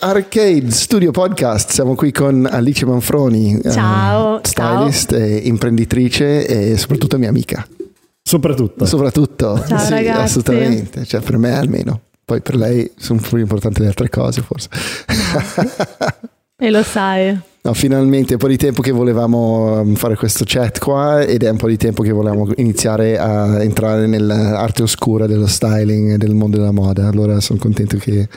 Arcade Studio Podcast, siamo qui con Alice Manfroni, eh, Ciao, stylist, e imprenditrice e soprattutto mia amica. Soprattutto. Soprattutto, Ciao, sì, ragazzi. assolutamente, cioè per me almeno. Poi per lei sono più importanti le altre cose forse. E lo sai. No, finalmente è un po' di tempo che volevamo um, fare questo chat qua ed è un po' di tempo che volevamo iniziare a entrare nell'arte oscura dello styling e del mondo della moda. Allora sono contento che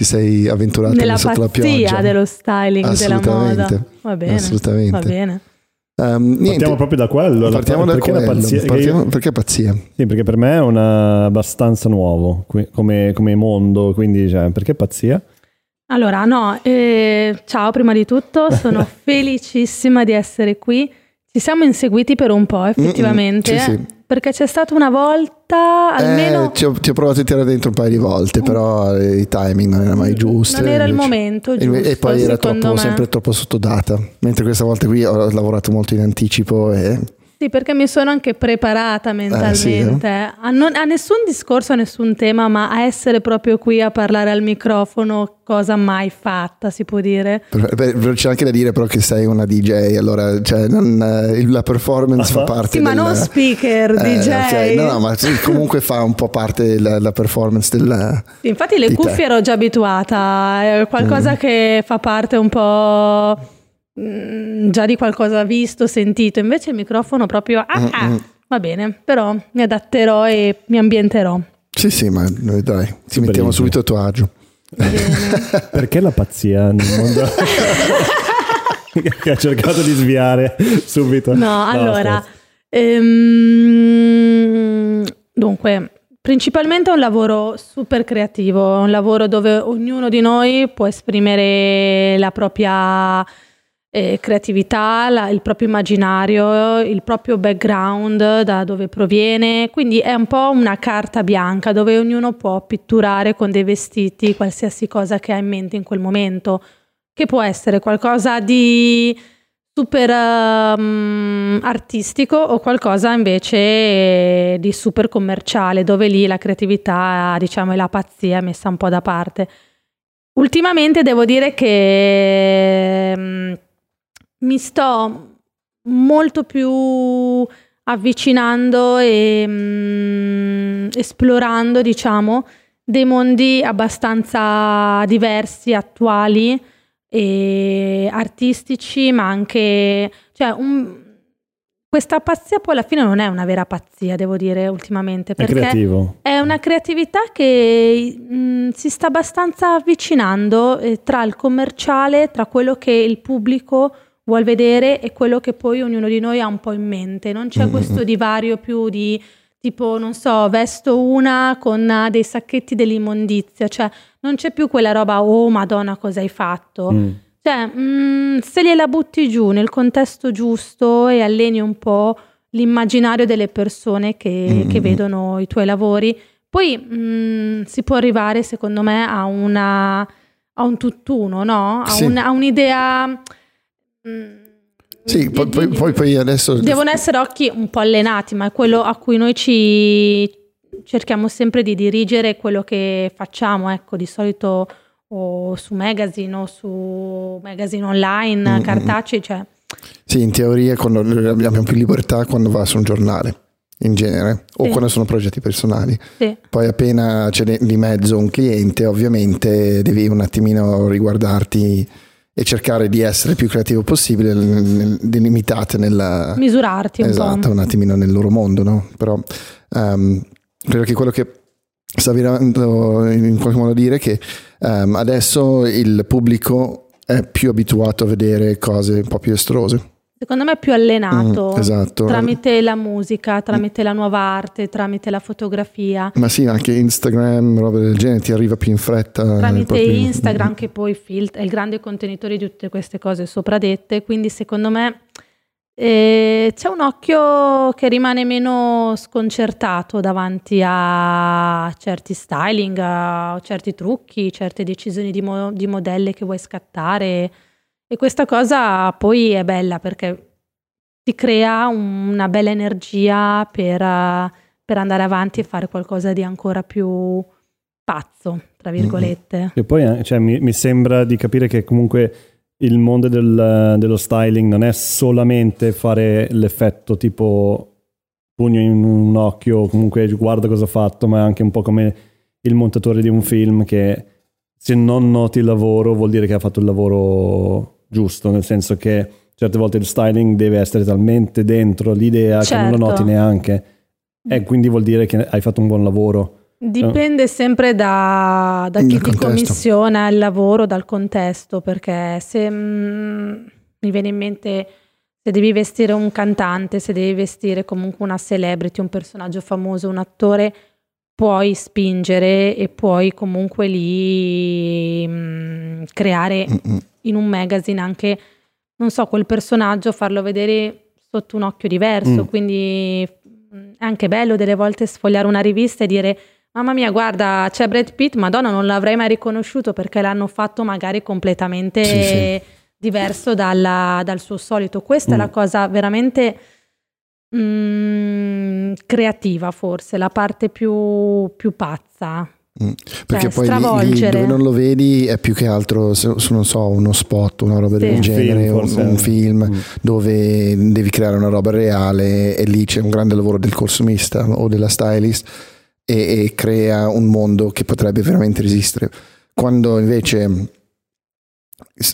ti sei avventurato Nella sotto la pioggia. pazzia dello styling della moda. Assolutamente. Va bene. Assolutamente. Va bene. Um, niente. Partiamo proprio da quello. Partiamo da perché la quello. pazzia- Partiamo- io- perché pazzia? sì, perché per me è una abbastanza nuovo qui- come, come mondo, quindi cioè, perché pazzia? Allora, no, eh, ciao prima di tutto, sono felicissima di essere qui. Ci siamo inseguiti per un po', effettivamente, Mm-mm, sì, sì. perché c'è stata una volta, almeno... Eh, ti, ho, ti ho provato a tirare dentro un paio di volte, però eh, i timing non erano mai giusti. Non era il invece- momento e- giusto, E poi era troppo, sempre troppo sottodata. Mentre questa volta qui ho lavorato molto in anticipo e Sì, perché mi sono anche preparata mentalmente. eh? a, non- a nessun discorso, a nessun tema, ma a essere proprio qui a parlare al microfono, cosa mai fatta, si può dire. per- c'è anche da dire però che sei una DJ, allora cioè, non, eh, la performance fa parte Sì, ma del- non speaker, Eh, DJ. ok, No, no, ma sì, comunque fa un po' parte la, la performance del... Sì, infatti le di te. cuffie ero già abituata, è Mm. qualcosa che fa parte un po' mm, già di qualcosa visto, sentito, invece il microfono proprio ah, ah, Mm, va bene, però mi adatterò e mi ambienterò. Sì, sì, ma noi dai, ti Super mettiamo easy. subito a tuo agio. Perché la pazzia nel mondo? che ha cercato di sviare subito. No, allora, scherzo. ehm, dunque, principalmente è un lavoro super creativo, è un lavoro dove ognuno di noi può esprimere la propria eh, creatività, la- il proprio immaginario, il proprio background, da dove proviene, quindi è un po' una carta bianca dove ognuno può pitturare con dei vestiti qualsiasi cosa che ha in mente in quel momento, che può essere qualcosa di super ehm, artistico o qualcosa invece di super commerciale, dove lì la creatività, diciamo, e la pazzia è messa un po' da parte. Ultimamente devo dire che mm, mi sto molto più avvicinando e mm, esplorando, diciamo, dei mondi abbastanza diversi, attuali e artistici, ma anche cioè un- questa pazzia poi alla fine non è una vera pazzia, devo dire, ultimamente, È perché creativo. è una creatività che mh, si sta abbastanza avvicinando eh, tra il commerciale, tra quello che il pubblico vuol vedere e quello che poi ognuno di noi ha un po' in mente. Non c'è questo divario più di tipo, non so, vesto una con eh, dei sacchetti dell'immondizia, cioè non c'è più quella roba, oh madonna, cosa hai fatto? Mm. Cioè, mm, se gliela butti giù nel contesto giusto e alleni un po' l'immaginario delle persone che, Mm. che vedono i tuoi lavori, poi mm, si può arrivare, secondo me, a, una, a un tutt'uno, no? A, Sì. un- a un'idea... mm, Sì, di- poi, poi, poi, poi adesso... Devono essere occhi un po' allenati, ma è quello a cui noi ci cerchiamo sempre di dirigere quello che facciamo, ecco, di solito o su magazine o su magazine online, Mm, cartacei, cioè Sì, in teoria quando abbiamo più libertà quando va su un giornale, in genere, o Sì. quando sono progetti personali. sì. Poi appena c'è di mezzo un cliente, ovviamente devi un attimino riguardarti e cercare di essere più creativo possibile, nel- nel- nella... misurarti un esatto, po'. un attimino nel loro mondo, no? Però ehm, credo che quello che stavi arrivando in qualche modo a dire è che ehm, adesso il pubblico è più abituato a vedere cose un po' più estrose. Secondo me è più allenato Mm, esatto. tramite la musica, tramite la nuova arte, tramite la fotografia. Ma sì, anche Instagram, roba del genere, ti arriva più in fretta. tramite proprio- Instagram che poi Filt è il grande contenitore di tutte queste cose sopra dette, quindi secondo me eh, c'è un occhio che rimane meno sconcertato davanti a certi styling, a certi trucchi, certe decisioni di, mo- di modelle che vuoi scattare e questa cosa poi è bella perché ti crea una bella energia per, eh, per andare avanti e fare qualcosa di ancora più pazzo, tra virgolette. E poi eh, cioè, mi, mi sembra di capire che comunque il mondo del- dello styling non è solamente fare l'effetto tipo pugno in un occhio, comunque guarda cosa ho fatto, ma è anche un po' come il montatore di un film che se non noti il lavoro vuol dire che ha fatto il lavoro giusto, nel senso che certe volte il styling deve essere talmente dentro l'idea che non lo Certo. noti neanche e quindi vuol dire che hai fatto un buon lavoro. Dipende sempre da, da chi ti commissiona il lavoro, dal contesto, perché se mm, mi viene in mente se devi vestire un cantante, se devi vestire comunque una celebrity, un personaggio famoso, un attore, puoi spingere e puoi comunque lì mm, creare Mm-mm. In un magazine anche, non so, quel personaggio, farlo vedere sotto un occhio diverso. Mm. Quindi mm, è anche bello delle volte sfogliare una rivista e dire. Mamma mia, guarda, c'è Brad Pitt, Madonna, non l'avrei mai riconosciuto perché l'hanno fatto magari completamente Sì, sì. diverso dalla- dal suo solito. Questa è Mm. la cosa veramente mm, creativa, forse, la parte più, più pazza. Mm. Perché poi lì- lì, dove non lo vedi è più che altro, se- se non so, uno spot, una roba Sì. del Un genere, film, un, un film Mm. dove devi creare una roba reale e lì c'è un grande lavoro del consumista o della stylist e, e crea un mondo che potrebbe veramente resistere. Quando invece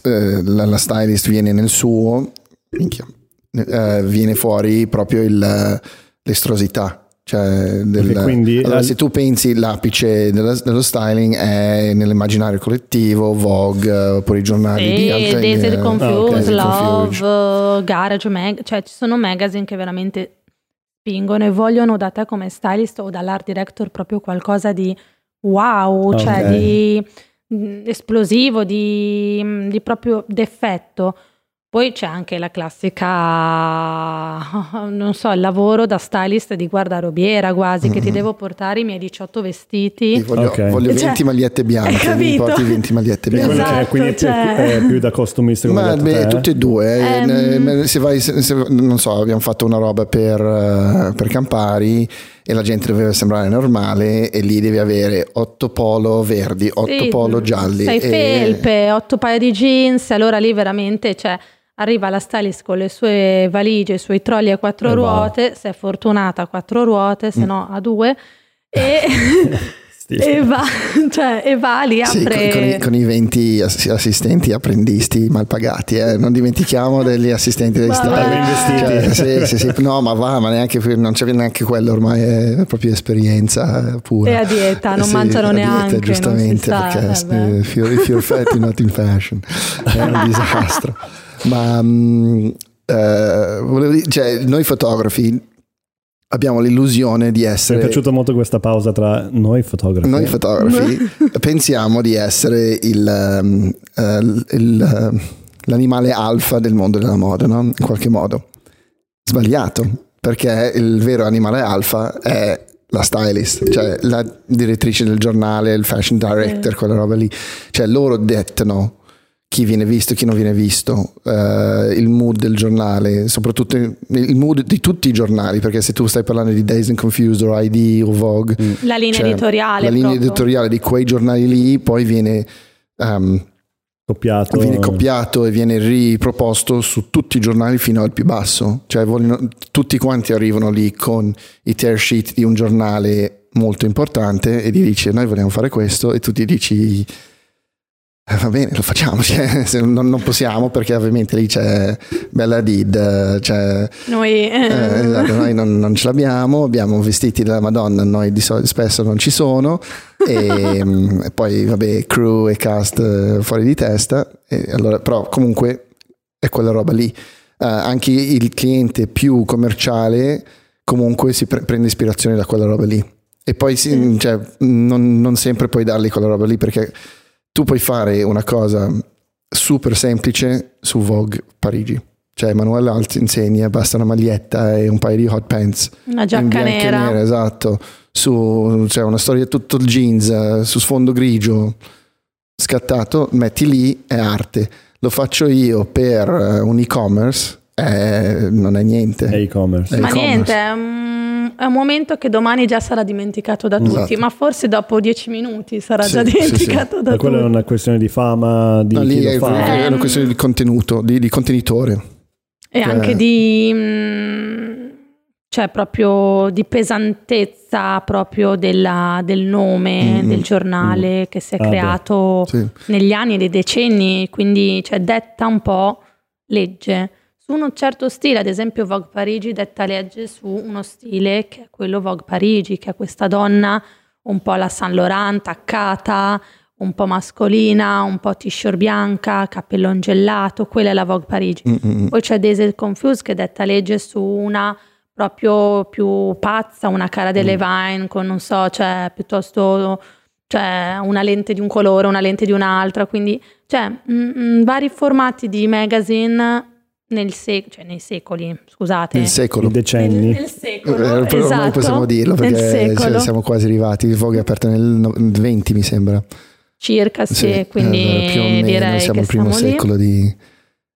eh, la, la stylist viene nel suo, minchia, eh, viene fuori proprio il- l'estrosità. Cioè del, quindi- allora, se tu pensi l'apice dello, dello styling è nell'immaginario collettivo, Vogue oppure i giornali di Sì, alta Daisy eh, Confused, ok, Love, Confused. eh, Garage Mag, cioè ci sono magazine che veramente spingono e vogliono da te come stylist o dall'art director proprio qualcosa di wow, cioè Ok. di mm, esplosivo, di, mm, di proprio d'effetto. Poi c'è anche la classica, non so, il lavoro da stylist di guardarobiera quasi, che ti devo portare i miei 18 Sì, vestiti. voglio, Ok. voglio Cioè, 20 magliette bianche, mi porti 20 magliette Quindi bianche. che è- quindi è, Esatto, più- cioè- è più da costumista come Ma beh, te, tutte e due. eh. Eh, Se vai, se- se- non so, abbiamo fatto una roba per, eh, per Campari e la gente doveva sembrare normale e lì devi avere otto polo verdi, otto Sì, polo gialli. Sei e- felpe, otto paia di jeans, allora lì veramente cioè, arriva la stylist con le sue valigie, i suoi trolli a quattro E va. ruote, se è fortunata a quattro ruote, se Mm. no a due, e, e va, cioè, e va lì, Sì, apre... con, con i, con i 20 ass- assistenti apprendisti mal pagati, eh. non dimentichiamo degli assistenti. Ben vestiti. Cioè, sì, sì, sì. No, ma va, ma neanche, non c'è neanche quello, ormai è proprio esperienza pura. E a dieta, non Sì, mangiano a dieta, neanche, non si giustamente, sa, perché vabbè. eh, if you're, if you're fat you're not in fashion. È un disastro. Ma mm, eh, volevo dire, cioè, noi fotografi abbiamo l'illusione di Mi è essere piaciuta molto questa pausa tra noi fotografi. noi fotografi pensiamo di essere il, ehm, eh, il, ehm, l'animale alfa del mondo della moda, no? in qualche modo. Sbagliato, perché il vero animale alfa è la stylist, cioè la direttrice del giornale, il fashion director, Sì. quella roba lì. Cioè loro dettano chi viene visto, chi non viene visto, eh, il mood del giornale, soprattutto il mood di tutti i giornali, perché se tu stai parlando di Days and Confused o ID o Vogue, La linea cioè, editoriale la linea proprio. editoriale di quei giornali lì poi viene, ehm, Copiato. viene copiato e viene riproposto su tutti i giornali fino al più basso. Cioè vogliono- tutti quanti arrivano lì con i tear sheet di un giornale molto importante e gli dice noi vogliamo fare questo e tu ti dici "Eh, va bene lo facciamo cioè, non, non possiamo perché ovviamente lì c'è Bella Did c'è Noi... eh, esatto, noi non, non ce l'abbiamo, abbiamo vestiti della Madonna, noi di solito spesso non ci sono, e, mm, e poi vabbè, crew e cast eh, fuori di testa, allora, però comunque è quella roba lì. Eh, anche il cliente più commerciale comunque si pre- prende ispirazione da quella roba lì. E poi si- Sì. cioè, non, non sempre puoi dargli quella roba lì perché tu puoi fare una cosa super semplice su Vogue Parigi. Cioè Emanuele Alt insegna, basta una maglietta e un paio di hot pants. Una giacca nera. nero, esatto. Su, cioè una storia tutto il jeans, su sfondo grigio, scattato, metti lì, è arte. Lo faccio io per un e-commerce, eh, non è niente. E e-commerce. Ma e-commerce. niente, è un, è un momento che domani già sarà dimenticato da tutti, Esatto. ma forse dopo dieci minuti sarà Sì, già sì, sì. dimenticato da Ma quella è tutti. una questione di fama, di No, chi lì lo è, fa. è una Ehm. questione di contenuto, di, di contenitore. E Cioè- anche di, mm, cioè proprio di pesantezza proprio della- del nome Mm, del mm, giornale che si è Ah, creato Sì. negli anni, dei decenni, quindi cioè, detta un po' legge su uno certo stile, ad esempio Vogue Parigi detta legge su uno stile che è quello Vogue Parigi, che è questa donna un po' alla Saint Laurent, taccata, un po' mascolina, un po' t-shirt bianca, cappellon gelato, quella è la Vogue Parigi. Mm, mm, mm. Poi c'è Daisy Confused che detta legge su una proprio più pazza, una cara delle Vine con non so, cioè piuttosto cioè una lente di un colore, una lente di un'altra, quindi cioè mm, mm, vari formati di magazine nel sec- cioè nei secoli, scusate. Il secolo. Decenni. Nel, nel secolo, Eh, però esatto, possiamo dirlo nel perché secolo. cioè, siamo quasi arrivati. Il Vogue è aperto nel no- 20, mi sembra. circa sì, Sì, quindi allora, più o meno direi siamo che al primo siamo lì. secolo di.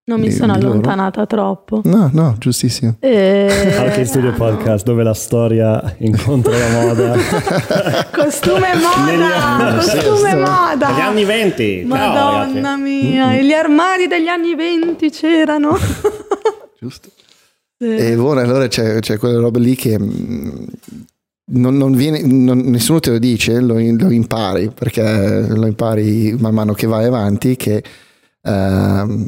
Non mi di- sono di loro. allontanata troppo. No, no, giustissimo. Eh, Anche in studio podcast dove la storia incontra la moda. Costume moda, anni- costume sì, moda. Negli anni 20. Madonna mia, e gli armadi degli anni 20 c'erano. Giusto. Sì. E ora allora c'è, c'è quella roba lì che mm, non, non viene, non- nessuno te lo dice, lo, lo impari perché lo impari man mano che vai avanti che ehm,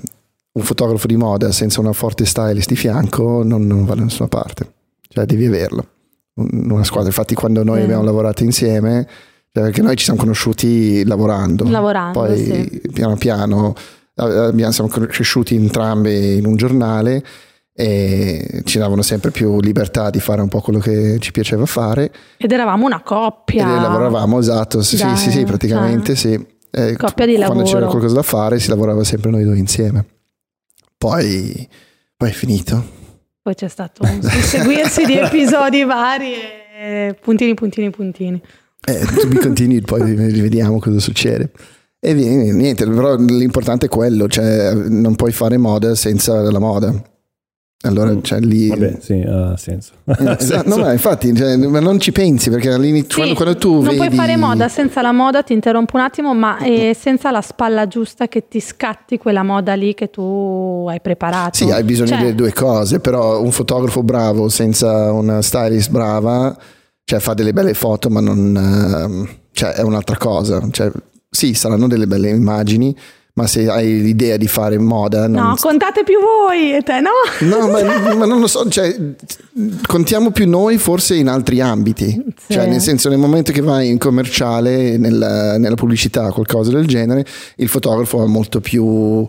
un fotografo di moda senza una forte stylist di fianco non, non va da nessuna parte, cioè devi averlo. Un- Una squadra, infatti quando noi Eh. abbiamo lavorato insieme, cioè, perché noi ci siamo conosciuti lavorando, Lavorando, poi sì. piano piano eh, abbiamo, siamo cresciuti entrambi in un giornale e ci davano sempre più libertà di fare un po' quello che ci piaceva fare Ed eravamo una coppia. e lavoravamo esatto sì, sì, Dai, sì, sì, praticamente cioè, sì Eh, coppia di quando c'era lavoro. qualcosa da fare si lavorava sempre noi due insieme poi, poi è finito. Poi c'è stato un susseguirsi di episodi vari e puntini, puntini, puntini. eh, to be continued poi vediamo cosa succede. E vi- niente però l'importante è quello cioè non puoi fare moda senza la moda allora cioè, lì Vabbè, sì, ha senso. Eh, senso. no, ma infatti, cioè, ma non ci pensi perché all'inizio, Sì, quando, quando tu non vedi... puoi fare moda senza la moda, ti interrompo un attimo, ma eh, senza la spalla giusta che ti scatti quella moda lì che tu hai preparato. Sì, hai bisogno Cioè, delle due cose, però un fotografo bravo senza una stylist brava, cioè fa delle belle foto, ma non... ehm, cioè, è un'altra cosa. Cioè, sì, saranno delle belle immagini, ma se hai l'idea di fare moda... Non... No, contate più voi e te no? No, ma, ma non lo so, cioè, contiamo più noi forse in altri ambiti. Sì. Cioè, nel senso, nel momento che vai in commerciale, nella, nella pubblicità, qualcosa del genere, il fotografo ha molto più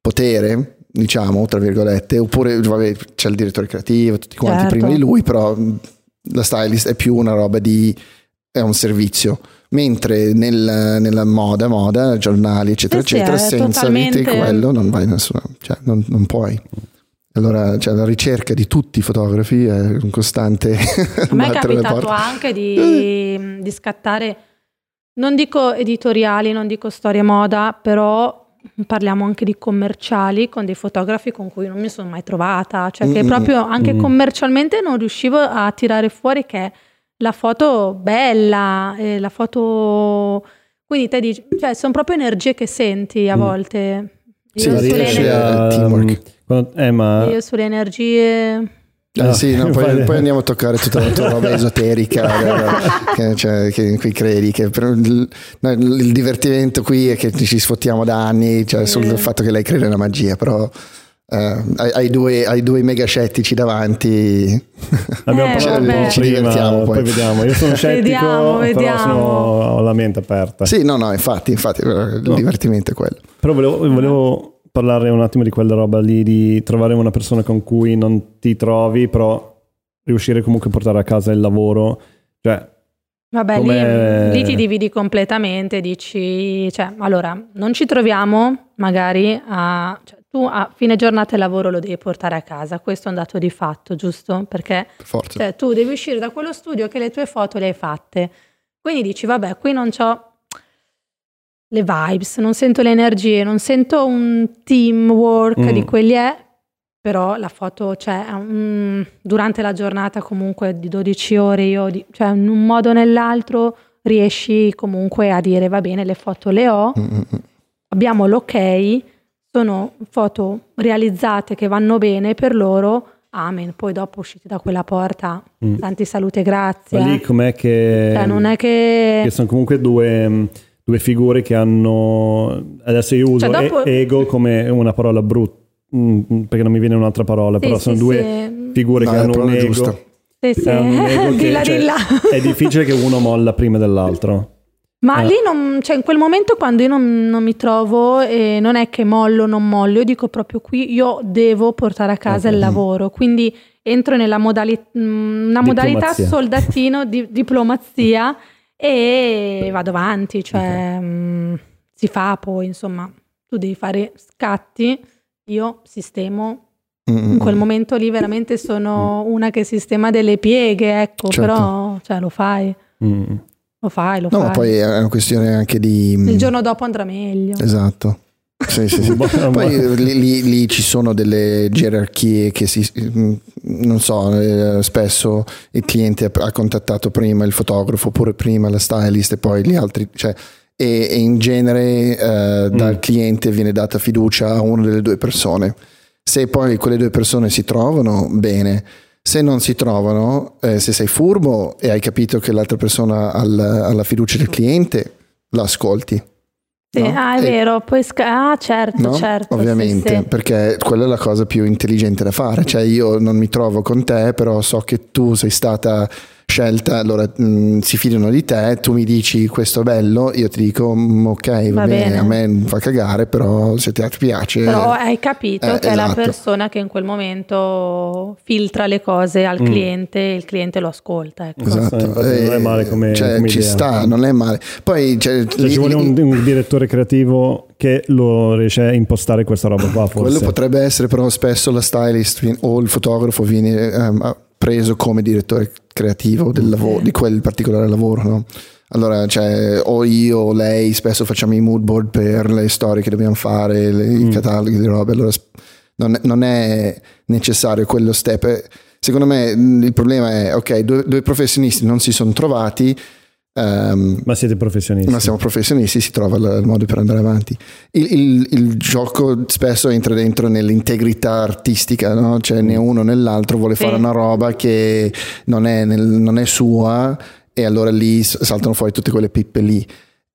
potere, diciamo, tra virgolette, oppure vabbè, c'è il direttore creativo, tutti quanti Certo. prima di lui, però la stylist è più una roba di... è un servizio. Mentre nel- nella moda, moda, giornali, eccetera, Sì, sì, eccetera, è senza totalmente- avete quello non vai da nessuna, cioè non, non puoi. Allora, cioè, la ricerca di tutti i fotografi è un costante. A me è capitato anche di, di scattare, non dico editoriali, non dico storie moda, però parliamo anche di commerciali con dei fotografi con cui non mi sono mai trovata, cioè che Mm, mm, proprio anche mm. commercialmente non riuscivo a tirare fuori che la foto bella, eh, la foto... Quindi te dici, cioè sono proprio energie che senti a Mm. volte. Sì, Io, ma sulle, a- teamwork. quando- eh, ma io sulle energie... Eh, sì, no, poi, poi andiamo a toccare tutta la tua roba esoterica che, cioè, che in cui credi. Che per- il, no, il divertimento qui è che ci sfottiamo da anni cioè, sul fatto che lei crede nella magia, però eh, hai, hai due, hai due mega scettici davanti. abbiamo Eh, parlato un po' Ci prima, poi. poi vediamo. Io sono scettico, Vediamo, però vediamo. sono, ho la mente aperta. Sì, no, no, infatti, infatti il No. divertimento è quello. Però volevo, volevo parlare un attimo di quella roba lì, di trovare una persona con cui non ti trovi, però riuscire comunque a portare a casa il lavoro. Cioè, Vabbè, Come- lì, lì ti dividi completamente, dici, cioè, allora, non ci troviamo magari a... Cioè, tu a fine giornata il lavoro lo devi portare a casa, questo è un dato di fatto, giusto? Perché Per cioè, tu devi uscire da quello studio che le tue foto le hai fatte. Quindi dici, vabbè, qui non ho le vibes, non sento le energie, non sento un teamwork Mm. di quelli è, però la foto, cioè, mm, durante la giornata comunque di 12 ore, io, di, cioè, in un modo o nell'altro riesci comunque a dire va bene, le foto le ho, Mm-mm. abbiamo l'ok, sono foto realizzate che vanno bene per loro, amen. Poi dopo usciti da quella porta, Mm. tanti salute e grazie. Ma lì com'è che... Cioè, non è che... che sono comunque due, mh, due figure che hanno adesso io uso Cioè, dopo- e- ego come una parola brutta perché non mi viene un'altra parola Sì, però sì, sono due sì. figure No, che hanno un ego, giusta. Sì, sì. hanno un ego che- Dilla, cioè, dilla. è difficile che uno molla prima dell'altro Ma Eh. lì non, cioè in quel momento quando io non, non mi trovo, eh, non è che mollo o non mollo, io dico proprio qui io devo portare a casa Ok. il lavoro, quindi entro nella modali- mh, una modalità soldatino di diplomazia e vado avanti, cioè mh, si fa poi insomma, tu devi fare scatti, io sistemo, Mm-mm. in quel momento lì veramente sono una che sistema delle pieghe, ecco, Certo. però cioè, lo fai, Mm. Lo fai, lo No, fai. ma poi è una questione anche di... Il giorno dopo andrà meglio. Esatto. Sì, sì, sì. Poi lì, lì- lì ci sono delle gerarchie che si, mm, non so, eh, spesso il cliente ha- ha contattato prima il fotografo oppure prima la stylist e poi gli altri, cioè, e, e in genere eh, dal Mm. cliente viene data fiducia a una delle due persone. Se poi quelle due persone si trovano, bene. Se non si trovano, eh, se sei furbo e hai capito che l'altra persona ha la, fiducia del cliente, la ascolti. Sì, no? ah, è E- vero, poi sca- ah, certo, No? certo. sì, Ovviamente, sì. perché quella è la cosa più intelligente da fare. Cioè, io non mi trovo con te, però so che tu sei stata scelta, allora mh, si fidano di te, tu mi dici questo è bello, io ti dico "Mm, ok, va, Va bene, bene. a me fa cagare, però se ti piace... Però hai capito Eh, che è la esatto. persona che in quel momento filtra le cose al Mm. cliente e il cliente lo ascolta. Ecco. Esatto, Infatti non è male come- cioè, come ci idea. sta, non è male. Poi cioè, Cioè, lì- ci vuole un, un direttore creativo che lo riesce a impostare questa roba qua forse Quello potrebbe essere, però spesso la stylist o il fotografo viene ehm, preso come direttore creativo del lavoro, di quel particolare lavoro. no? Allora, cioè, o io o lei spesso facciamo i mood board per le storie che dobbiamo fare, le- i Mm. cataloghi di robe. Allora, non è, non è necessario quello step. Secondo me mh, il problema è, ok, due, due professionisti non si sono trovati. Ehm, ma siete professionisti ma siamo professionisti, si trova il, il modo per andare avanti. Il, il- il gioco spesso entra dentro nell'integrità artistica, no? cioè né uno né l'altro vuole Sì. fare una roba che non è, nel- non è sua e allora lì saltano fuori tutte quelle pippe lì.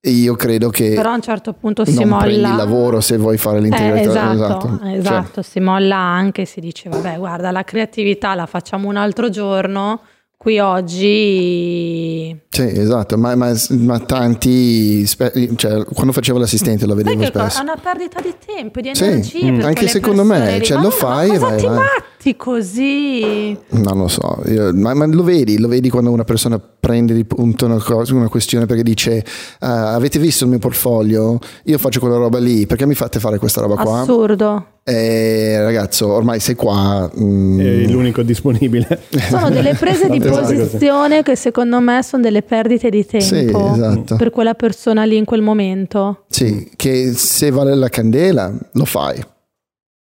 E io credo che Però a un certo punto si molla. prendi il lavoro se vuoi fare Eh, l'integrità. esatto, Cioè, esatto, si molla anche, si dice vabbè guarda la creatività la facciamo un altro giorno, qui oggi... sì, esatto, ma, ma- ma tanti, spe- cioè, quando facevo l'assistente lo vedevo spesso. è una perdita di tempo di Sì, energia mm, per anche secondo me, cioè, Ma lo fai ma e vai ti avanti. batti così? Non lo so, io- ma, ma lo vedi, lo vedi quando una persona prende di punto una, cosa, una questione perché dice "Ah, avete visto il mio portfolio? Io faccio quella roba lì, perché mi fate fare questa roba qua? Assurdo. E ragazzo, ormai sei qua. mm, è l'unico disponibile Sono delle prese di. posizione che secondo me sono delle perdite di tempo Sì, esatto. per quella persona lì in quel momento. Sì, che se vale la candela lo fai.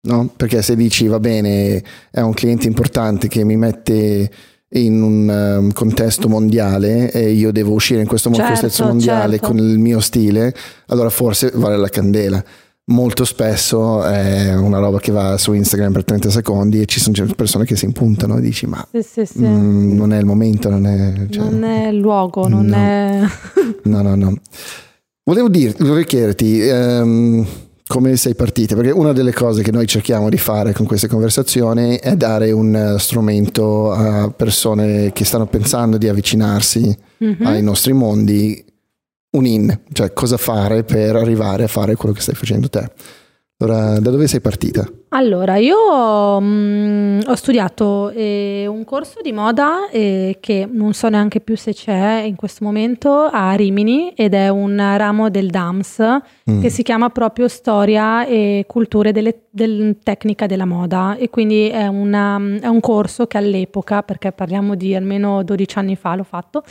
No? Perché se dici va bene, è un cliente importante che mi mette in un um, contesto mondiale e io devo uscire in questo Certo, contesto mondiale certo. con il mio stile, allora forse vale la candela. Molto spesso è una roba che va su Instagram per 30 secondi e ci sono persone che si impuntano e dici ma Sì, sì, sì. mm, non è il momento, non è... cioè- non è il luogo, non No. è... No, no, no. Volevo, dir, volevo chiederti ehm, come sei partita, perché una delle cose che noi cerchiamo di fare con queste conversazioni è dare un eh, strumento a persone che stanno pensando di avvicinarsi Mhm. ai nostri mondi, un in, cioè cosa fare per arrivare a fare quello che stai facendo te. Allora, da dove sei partita? Allora, io mm, ho studiato eh, un corso di moda eh, che non so neanche più se c'è in questo momento a Rimini ed è un ramo del DAMS Mm. che si chiama proprio Storia e Culture delle, del Tecnica della Moda e quindi è, una- è un corso che all'epoca, perché parliamo di almeno 12 anni fa l'ho fatto,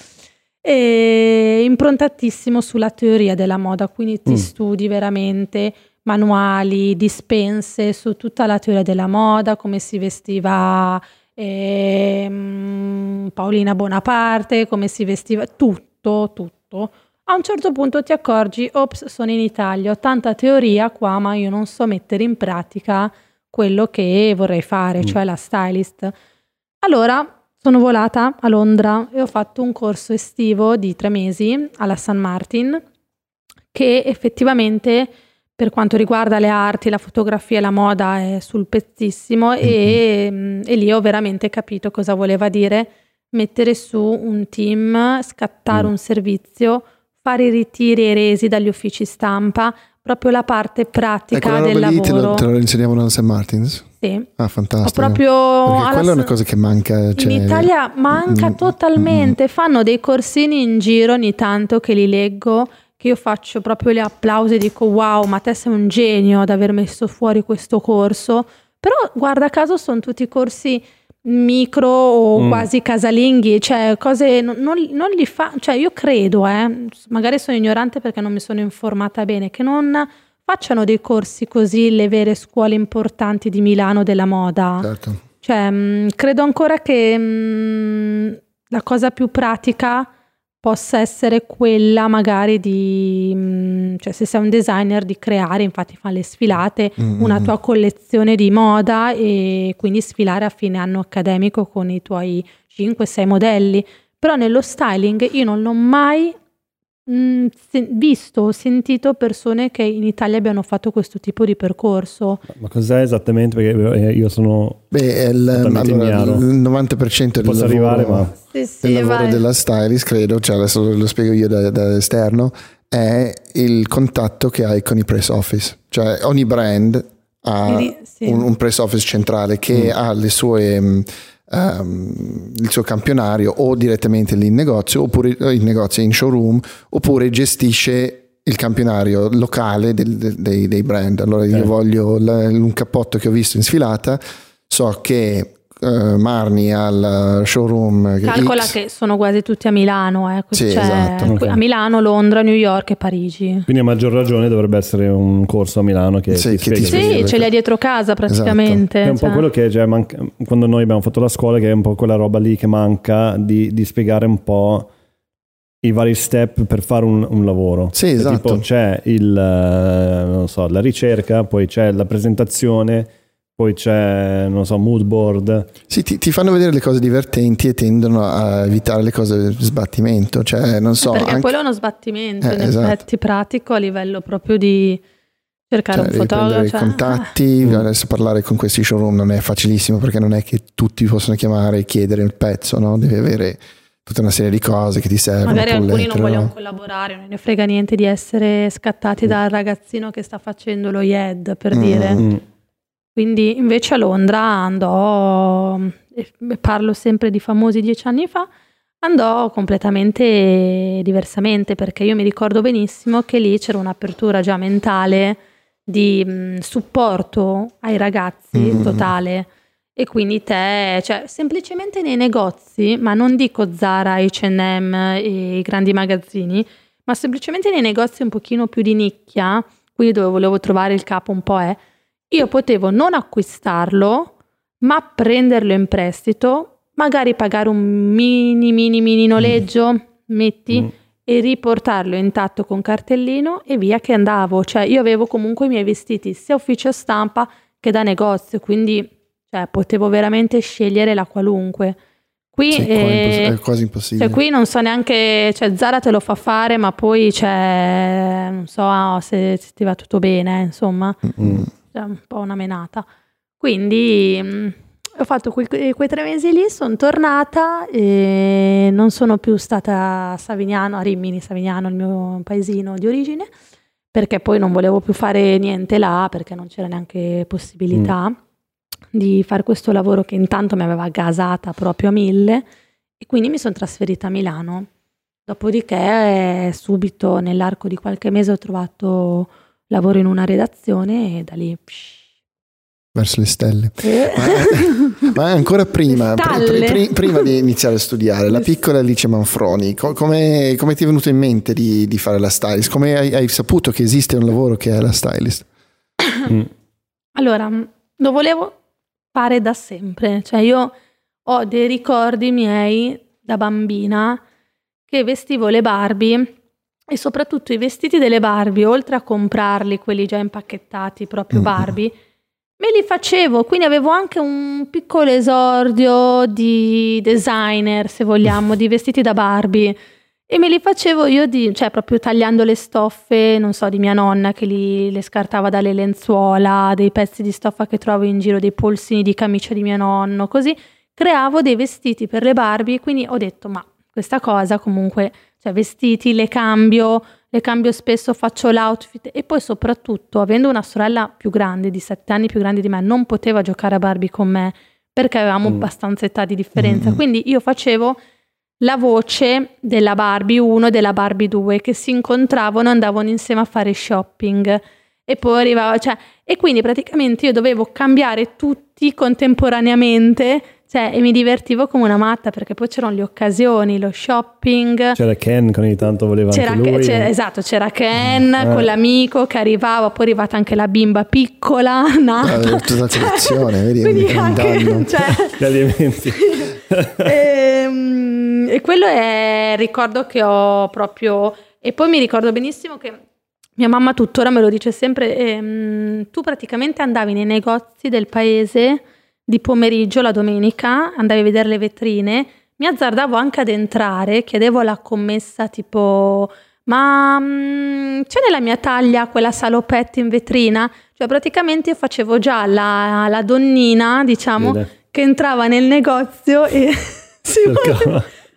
è improntatissimo sulla teoria della moda, quindi ti Mm. studi veramente manuali, dispense su tutta la teoria della moda, come si vestiva ehm, Paolina Bonaparte, come si vestiva, tutto, tutto. A un certo punto ti accorgi, ops, sono in Italia, ho tanta teoria qua, ma io non so mettere in pratica quello che vorrei fare, mm. cioè la stylist. Allora sono volata a Londra e ho fatto un corso estivo di tre mesi alla San Martin che effettivamente per quanto riguarda le arti, la fotografia e la moda è sul pezzissimo e, mm, e, lì ho veramente capito cosa voleva dire mettere su un team, scattare mm. un servizio, fare i ritiri e resi dagli uffici stampa, proprio la parte pratica del lavoro. Te lo, te lo insegnavano a St. Martins? Sì. Ah, fantastico. Ho proprio Perché quella è una cosa che manca. Cioè, in Italia manca mm, totalmente. Mm. Fanno dei corsini in giro ogni tanto che li leggo che io faccio proprio gli applausi e dico wow, ma te sei un genio ad aver messo fuori questo corso. Però guarda caso sono tutti corsi micro o mm. quasi casalinghi, cioè cose non, non, non li fa, cioè io credo, eh, magari sono ignorante perché non mi sono informata bene, che non facciano dei corsi così le vere scuole importanti di Milano della moda. Certo. Cioè, mh, mm, credo ancora che mh, mm, la cosa più pratica possa essere quella magari di, mm, cioè se sei un designer, di creare, infatti fa le sfilate, mm-hmm. una tua collezione di moda e quindi sfilare a fine anno accademico con i tuoi 5-6 modelli. Però nello styling io non l'ho mai Mm, visto o sentito persone che in Italia abbiano fatto questo tipo di percorso. Ma cos'è esattamente? Perché eh, io sono Beh, il, allora, il 90% del Posso lavoro, arrivare, ma... sì, sì, del lavoro della stylist, credo, cioè adesso lo spiego io da, da esterno, è il contatto che hai con i press office. Cioè ogni brand ha sì. un, un, press office centrale che mm. ha le sue mm, um, il suo campionario o direttamente lì in negozio oppure eh, in negozio in showroom oppure gestisce il campionario locale del, del, dei, dei, brand allora io eh. voglio la, un cappotto che ho visto in sfilata so che uh, Marni al showroom calcola X. che sono quasi tutti a Milano eh. sì, cioè, esatto. a Milano, Londra, New York e Parigi quindi a maggior ragione dovrebbe essere un corso a Milano che sì, ti che spiega sì ce l'hai dietro casa praticamente esatto. è un cioè. po' quello che cioè, manca, quando noi abbiamo fatto la scuola che è un po' quella roba lì che manca di, di spiegare un po' i vari step per fare un, un lavoro. Sì, esatto. Tipo c'è il, uh, so, la ricerca, poi c'è la presentazione, poi c'è, non so, mood board. Sì, ti, ti, fanno vedere le cose divertenti e tendono a evitare le cose di sbattimento. Cioè, non so. Perché anche... quello è uno sbattimento, eh, in esatto. effetti pratico a livello proprio di cercare cioè, un fotografo. Cioè... i contatti, mm. adesso parlare con questi showroom non è facilissimo perché non è che tutti possono chiamare e chiedere il pezzo, no? Devi avere tutta una serie di cose che ti servono. Magari alcuni non vogliono collaborare, non ne frega niente di essere scattati mm. dal ragazzino che sta facendo lo YED, per mm. dire. Mm. Quindi invece a Londra andò, parlo sempre di famosi dieci anni fa, andò completamente diversamente perché io mi ricordo benissimo che lì c'era un'apertura già mentale di mh, supporto ai ragazzi mm-hmm. totale e quindi te, cioè semplicemente nei negozi, ma non dico Zara, H&M e i grandi magazzini, ma semplicemente nei negozi un pochino più di nicchia, quindi dove volevo trovare il capo un po' è, io potevo non acquistarlo, ma prenderlo in prestito, magari pagare un mini, mini, mini noleggio, mm. metti, mm. e riportarlo intatto con cartellino e via che andavo. Cioè io avevo comunque i miei vestiti sia ufficio stampa che da negozio, quindi cioè, potevo veramente scegliere la qualunque. Qui sì, è, è, quasi impossibile. Cioè, qui non so neanche, cioè Zara te lo fa fare, ma poi c'è, non so se, se, ti va tutto bene, insomma. Mm-hmm cioè un po' una menata. Quindi mh, mm, ho fatto quei, quei, tre mesi lì, sono tornata e non sono più stata a Savignano, a Rimini, Savignano, il mio paesino di origine, perché poi non volevo più fare niente là, perché non c'era neanche possibilità mm. di fare questo lavoro che intanto mi aveva gasata proprio a mille e quindi mi sono trasferita a Milano. Dopodiché, subito nell'arco di qualche mese ho trovato lavoro in una redazione e da lì... Psh. Verso le stelle. Eh. Ma, ma, ancora prima, pr- pr- prima di iniziare a studiare, la piccola Alice Manfroni, co- come, ti è venuto in mente di, di fare la stylist? Come hai, hai, saputo che esiste un lavoro che è la stylist? Mm. Allora, lo volevo fare da sempre, cioè io ho dei ricordi miei da bambina che vestivo le Barbie e soprattutto i vestiti delle Barbie, oltre a comprarli, quelli già impacchettati, proprio Mm. Barbie, me li facevo, quindi avevo anche un piccolo esordio di designer, se vogliamo, di vestiti da Barbie. E me li facevo io, di, cioè proprio tagliando le stoffe, non so, di mia nonna che li, le scartava dalle lenzuola, dei pezzi di stoffa che trovo in giro, dei polsini di camicia di mio nonno, così creavo dei vestiti per le Barbie, quindi ho detto, ma questa cosa comunque, cioè vestiti, le cambio, le cambio spesso, faccio l'outfit e poi soprattutto, avendo una sorella più grande, di sette anni più grande di me, non poteva giocare a Barbie con me perché avevamo Mm. abbastanza età di differenza, Mm. quindi io facevo la voce della Barbie 1 e della Barbie 2 che si incontravano, andavano insieme a fare shopping e poi arrivava, cioè, e quindi praticamente io dovevo cambiare tutti contemporaneamente, cioè, e mi divertivo come una matta perché poi c'erano le occasioni, lo shopping. C'era Ken che ogni tanto voleva C'era, anche lui. c'era- esatto, c'era Ken Eh. con l'amico che arrivava, poi è arrivata anche la bimba piccola, nata. Ah, tutta la collezione, vedi, Quindi un anche, danno. cioè, Gli alimenti. Ehm, e quello è il ricordo che ho proprio. E poi mi ricordo benissimo che mia mamma tuttora me lo dice sempre: ehm, tu praticamente andavi nei negozi del paese di pomeriggio la domenica, andavi a vedere le vetrine, mi azzardavo anche ad entrare, chiedevo la commessa tipo. Ma mm, c'è nella mia taglia quella salopette in vetrina? Cioè, praticamente io facevo già la, la donnina, diciamo, Vede. che entrava nel negozio e si.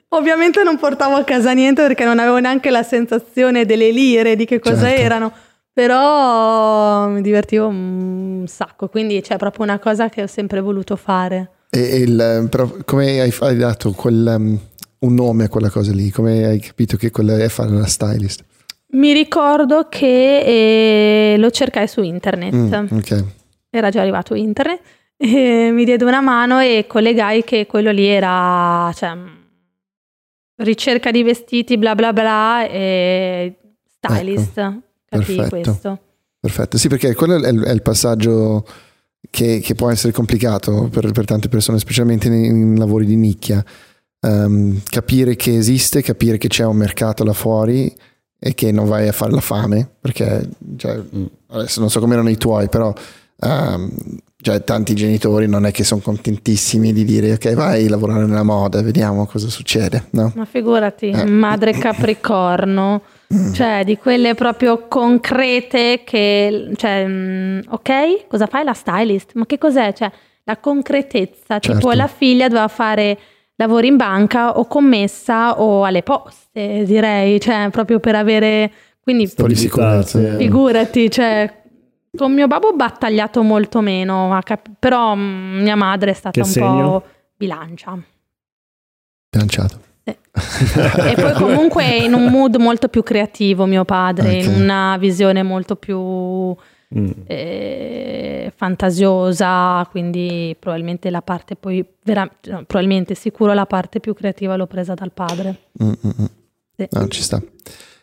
Ovviamente non portavo a casa niente perché non avevo neanche la sensazione delle lire, di che cosa Certo. erano, però mi divertivo un sacco, quindi c'è proprio una cosa che ho sempre voluto fare. E, il, però come hai, hai dato quel, um, un nome a quella cosa lì? Come hai capito che quella è fare la stylist? Mi ricordo che eh, lo cercai su internet, Mm, ok. era già arrivato internet, e mi diede una mano e collegai che quello lì era cioè, ricerca di vestiti, bla bla bla, e stylist, capii perfetto. questo. Perfetto, sì, perché quello è il, è il passaggio che, che può essere complicato per, per tante persone, specialmente in, in lavori di nicchia. Ehm, capire che esiste, capire che c'è un mercato là fuori e che non vai a fare la fame, perché cioè, Mm. adesso non so come erano i tuoi, però ehm, cioè, tanti genitori non è che sono contentissimi di dire ok vai a lavorare nella moda, vediamo cosa succede, no? Ma figurati, Eh. madre capricorno, cioè di quelle proprio concrete che, cioè, mm, ok, cosa fai la stylist? Ma che cos'è? Cioè, la concretezza, tipo Certo. la figlia doveva fare lavori in banca o commessa o alle poste, direi, cioè proprio per avere, quindi po' di Stabilità, sicurezza. figurati, cioè... Con mio babbo ho battagliato molto meno, cap- però mm, mia madre è stata Che un segno? po' bilancia. Bilanciato. E poi comunque in un mood molto più creativo mio padre, Ok. in una visione molto più Mm. eh, fantasiosa, quindi probabilmente la parte poi, vera- no, probabilmente sicuro la parte più creativa l'ho presa dal padre. Mm, mm, mm. Sì. No, ci sta.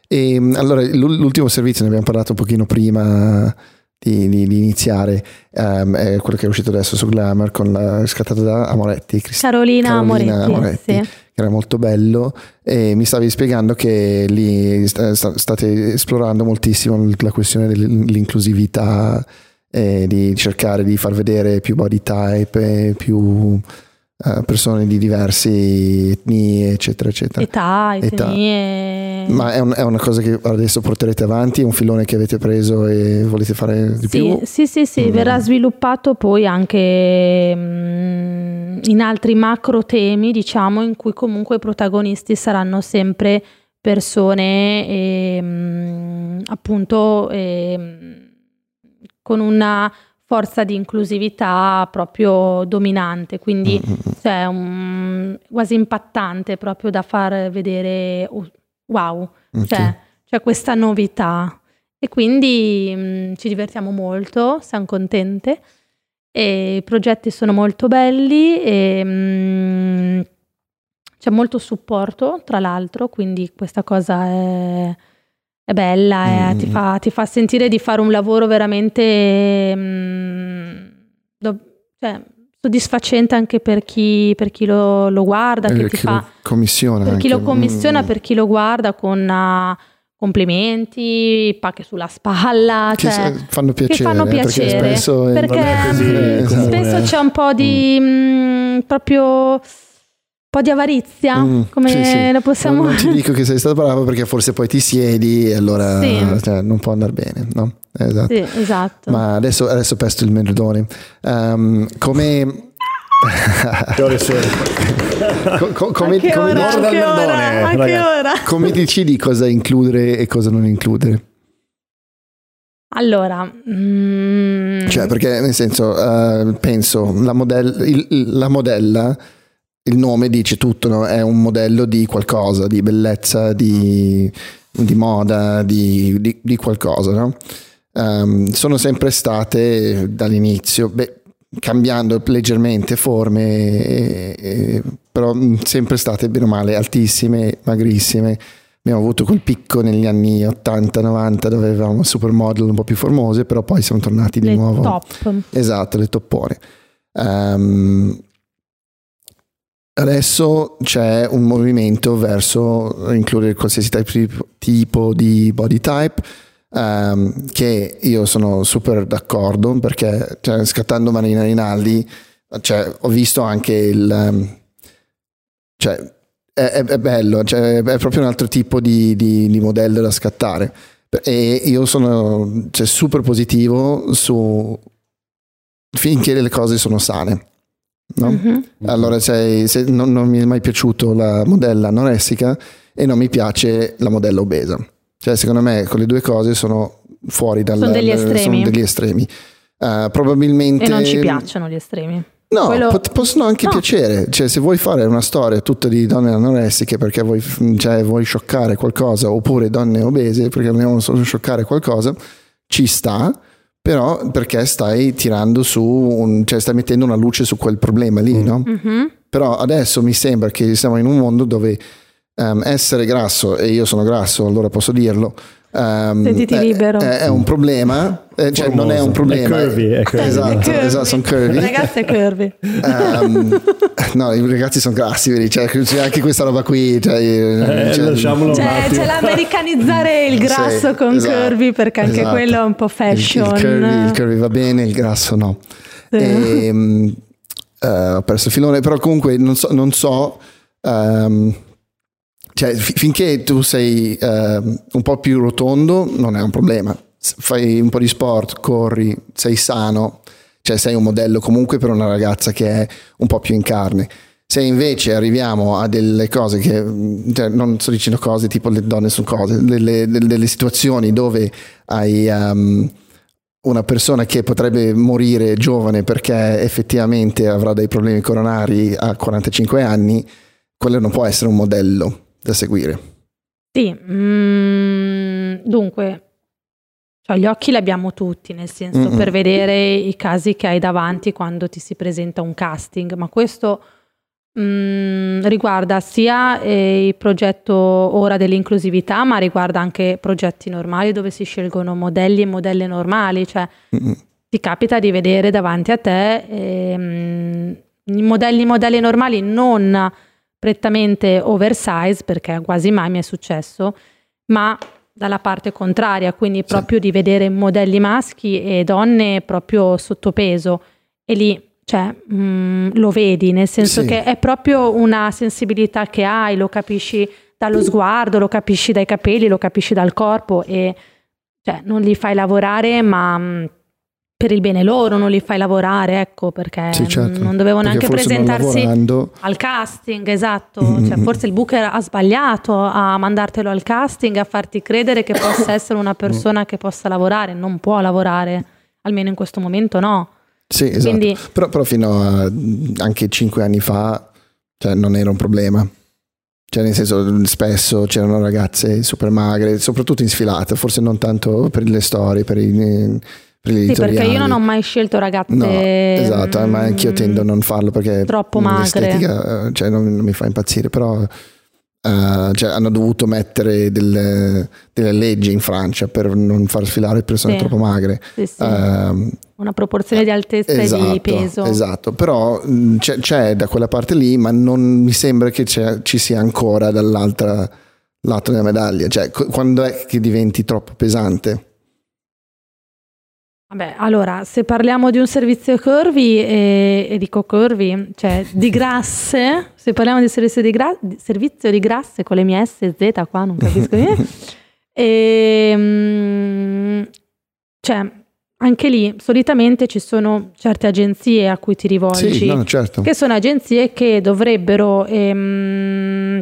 E, mh, allora, l'u- l'ultimo servizio, ne abbiamo parlato un pochino prima di, di- di iniziare, ehm, è quello che è uscito adesso su Glamour, con la, scattato da Amoretti, Crist- Carolina, Carolina Moretti, Moretti, sì. Era molto bello, e mi stavi spiegando che lì sta- sta- state esplorando moltissimo la questione dell'inclusività, e di cercare di far vedere più body type, più eh, persone di diverse etnie, eccetera, eccetera. età, Età. etnie. Ma è, un- è una cosa che adesso porterete avanti, è un filone che avete preso e volete fare di Sì, più? sì, sì, sì, Mm. verrà sviluppato poi anche mm, in altri macro temi, diciamo, in cui comunque i protagonisti saranno sempre persone ehm, appunto ehm, con una forza di inclusività proprio dominante, quindi cioè, un- quasi impattante proprio da far vedere oh, wow, cioè, c'è questa novità. E quindi mh, ci divertiamo molto, siamo contente. E i progetti sono molto belli e mh, c'è molto supporto tra l'altro, quindi questa cosa è, è bella, eh, Mm. ti, fa, ti fa sentire di fare un lavoro veramente mm, do- cioè, soddisfacente anche per chi, per chi lo, lo guarda, che Eh, ti chi fa, lo commissiona per chi anche. lo commissiona, Mm. per chi lo guarda con ah, complimenti, pacche sulla spalla, che cioè, fanno piacere, fanno eh, perché piacere, spesso perché Non è così spesso c'è un po' di mm, proprio un po' di avarizia, Mm, come sì, sì. lo possiamo Non, non ti dico che sei stato bravo perché forse poi ti siedi e allora Sì. cioè, non può andare bene, no? Esatto. Sì, esatto. Ma adesso, adesso pesto il merdone. Ehm, come... Che ore sono? co- co- come, come ora, del che ora, come decidi cosa includere e cosa non includere? Allora, mm, Cioè, perché nel senso, eh, penso, la, model- il- il- la modella, il nome dice tutto, no? è un modello di qualcosa, di bellezza, di, di moda, di, di- di qualcosa. No? Ehm, sono sempre state dall'inizio, beh, cambiando leggermente forme, eh, eh, però mh, sempre state bene o male altissime, magrissime. Abbiamo avuto quel picco negli anni 80-90 dove avevamo supermodel un po' più formose, però poi siamo tornati di le nuovo. top. Esatto, le toppone. Ehm, adesso c'è un movimento verso includere qualsiasi tipo di body type. ehm, che io sono super d'accordo perché cioè, scattando Marina Rinaldi cioè, ho visto anche il ehm, cioè, è, è- è bello cioè, è proprio un altro tipo di, di- di modello da scattare e io sono cioè, super positivo su finché le cose sono sane. No? Mhm. Allora, se, se non, non mi è mai piaciuto la modella anoressica e non mi piace la modella obesa. Cioè, secondo me, quelle due cose sono fuori dal, Sono degli estremi. sono degli estremi. Eh, probabilmente E non ci piacciono gli estremi. No, Quello- pot- possono anche No. piacere. Cioè, se vuoi fare una storia tutta di donne anoressiche perché vuoi, cioè, vuoi scioccare qualcosa, oppure donne obese perché vogliamo solo scioccare qualcosa, ci sta. Però perché stai tirando su, un- cioè stai mettendo una luce su quel problema lì, no? Mhm. Però adesso mi sembra che siamo in un mondo dove ehm, essere grasso, e io sono grasso, allora posso dirlo, ehm, Sentiti è, libero. È, è un problema, eh, cioè non è un problema. È curvy, è curvy. Esatto, Curvy. esatto, sono curvy. Ragazzi, è curvy. Ehm, no, i ragazzi sono grassi, vedi? Cioè, c'è anche questa roba qui. Cioè, Eh, cioè- lasciamolo un C'è, attimo. c'è l'americanizzare il grasso Sì, con esatto, curvy perché anche esatto. quello è un po' Il, fashion. il curvy, il curvy va bene, il grasso no. Sì. Ehm, eh, ho perso il filone, però comunque non so, non so ehm, cioè, fi- finché tu sei ehm, un po' più rotondo non è un problema. Fai un po' di sport, corri, sei sano, cioè sei un modello comunque per una ragazza che è un po' più in carne. Se invece arriviamo a delle cose che, cioè, non sto dicendo cose tipo le donne sono cose, delle, delle- delle situazioni dove hai ehm, una persona che potrebbe morire giovane perché effettivamente avrà dei problemi coronari a 45 anni, quello non può essere un modello da seguire. Sì, mm, dunque, cioè, gli occhi li abbiamo tutti, nel senso Mm-mm. per vedere i casi che hai davanti quando ti si presenta un casting, ma questo mm, riguarda sia eh, il progetto ora dell'inclusività, ma riguarda anche progetti normali dove si scelgono modelli e modelle normali, cioè Mm-mm. ti capita di vedere davanti a te i modelli, modelli normali non prettamente oversize, perché quasi mai mi è successo, ma dalla parte contraria, quindi proprio di vedere modelli maschi e donne proprio sottopeso e lì cioè, mm, lo vedi, nel senso Sì. che è proprio una sensibilità che hai, lo capisci dallo sguardo, lo capisci dai capelli, lo capisci dal corpo e cioè, non li fai lavorare, ma mm, per il bene loro non li fai lavorare, ecco, perché Sì, certo. non dovevano Perché neanche presentarsi lavorando- al casting, esatto. Mm, Cioè, mm, forse il booker ha sbagliato a mandartelo al casting, a farti credere che possa essere una persona che possa lavorare. Non può lavorare, almeno in questo momento no. Sì, esatto. Quindi- Però, però fino a anche 5 anni fa cioè, non era un problema. Cioè, nel senso, spesso c'erano ragazze super magre, soprattutto in sfilata, forse non tanto per le storie, per i, Sì, perché io non ho mai scelto ragazze. No, esatto, ma mm, anch'io tendo a non farlo perché troppo magre. eh, cioè, non, non mi fa impazzire, però Uh, cioè hanno dovuto mettere delle, delle, leggi in Francia per non far sfilare persone sì. troppo magre. Sì, sì. Uh, Una proporzione di altezza esatto, e di esatto, peso. Esatto, però c'è, c'è, da quella parte lì, ma non mi sembra che ci sia ancora dall'altra lato della medaglia. Cioè, quando è che diventi troppo pesante? Vabbè, allora, se parliamo di un servizio curvy, e, e dico curvy, cioè di grasse, se parliamo di servizio di, gra- di servizio di grasse con le mie S e Z qua, non capisco niente, e, ehm, cioè, anche lì solitamente ci sono certe agenzie a cui ti rivolgi, sì, no, certo. che sono agenzie che dovrebbero ehm,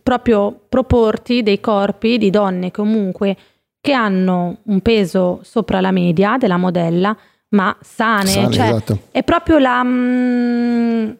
proprio proporti dei corpi di donne comunque che hanno un peso sopra la media della modella, ma sane. sane cioè, esatto. È proprio la... Mh, mm,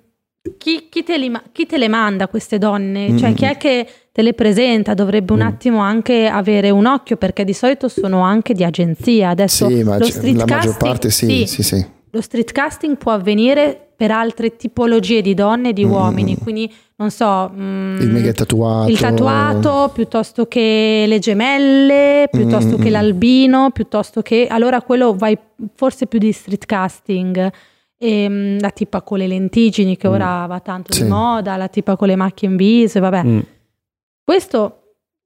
chi, chi, te li, chi, te le manda queste donne? Mm-hmm. Cioè, chi è che te le presenta? Dovrebbe un mm. attimo anche avere un occhio perché di solito sono anche di agenzia. Adesso sì, ma lo street la maggior parte sì, sì, sì, sì. Lo street casting può avvenire per altre tipologie di donne e di mm-hmm. uomini, quindi non so, mm, il mega tatuato, il tatuato piuttosto che le gemelle, piuttosto mm-hmm. che l'albino, piuttosto che allora quello vai forse più di street casting. E, ehm, la tipa con le lentiggini che mm. ora va tanto sì. di moda, la tipa con le macchie in viso, vabbè. Mm. Questo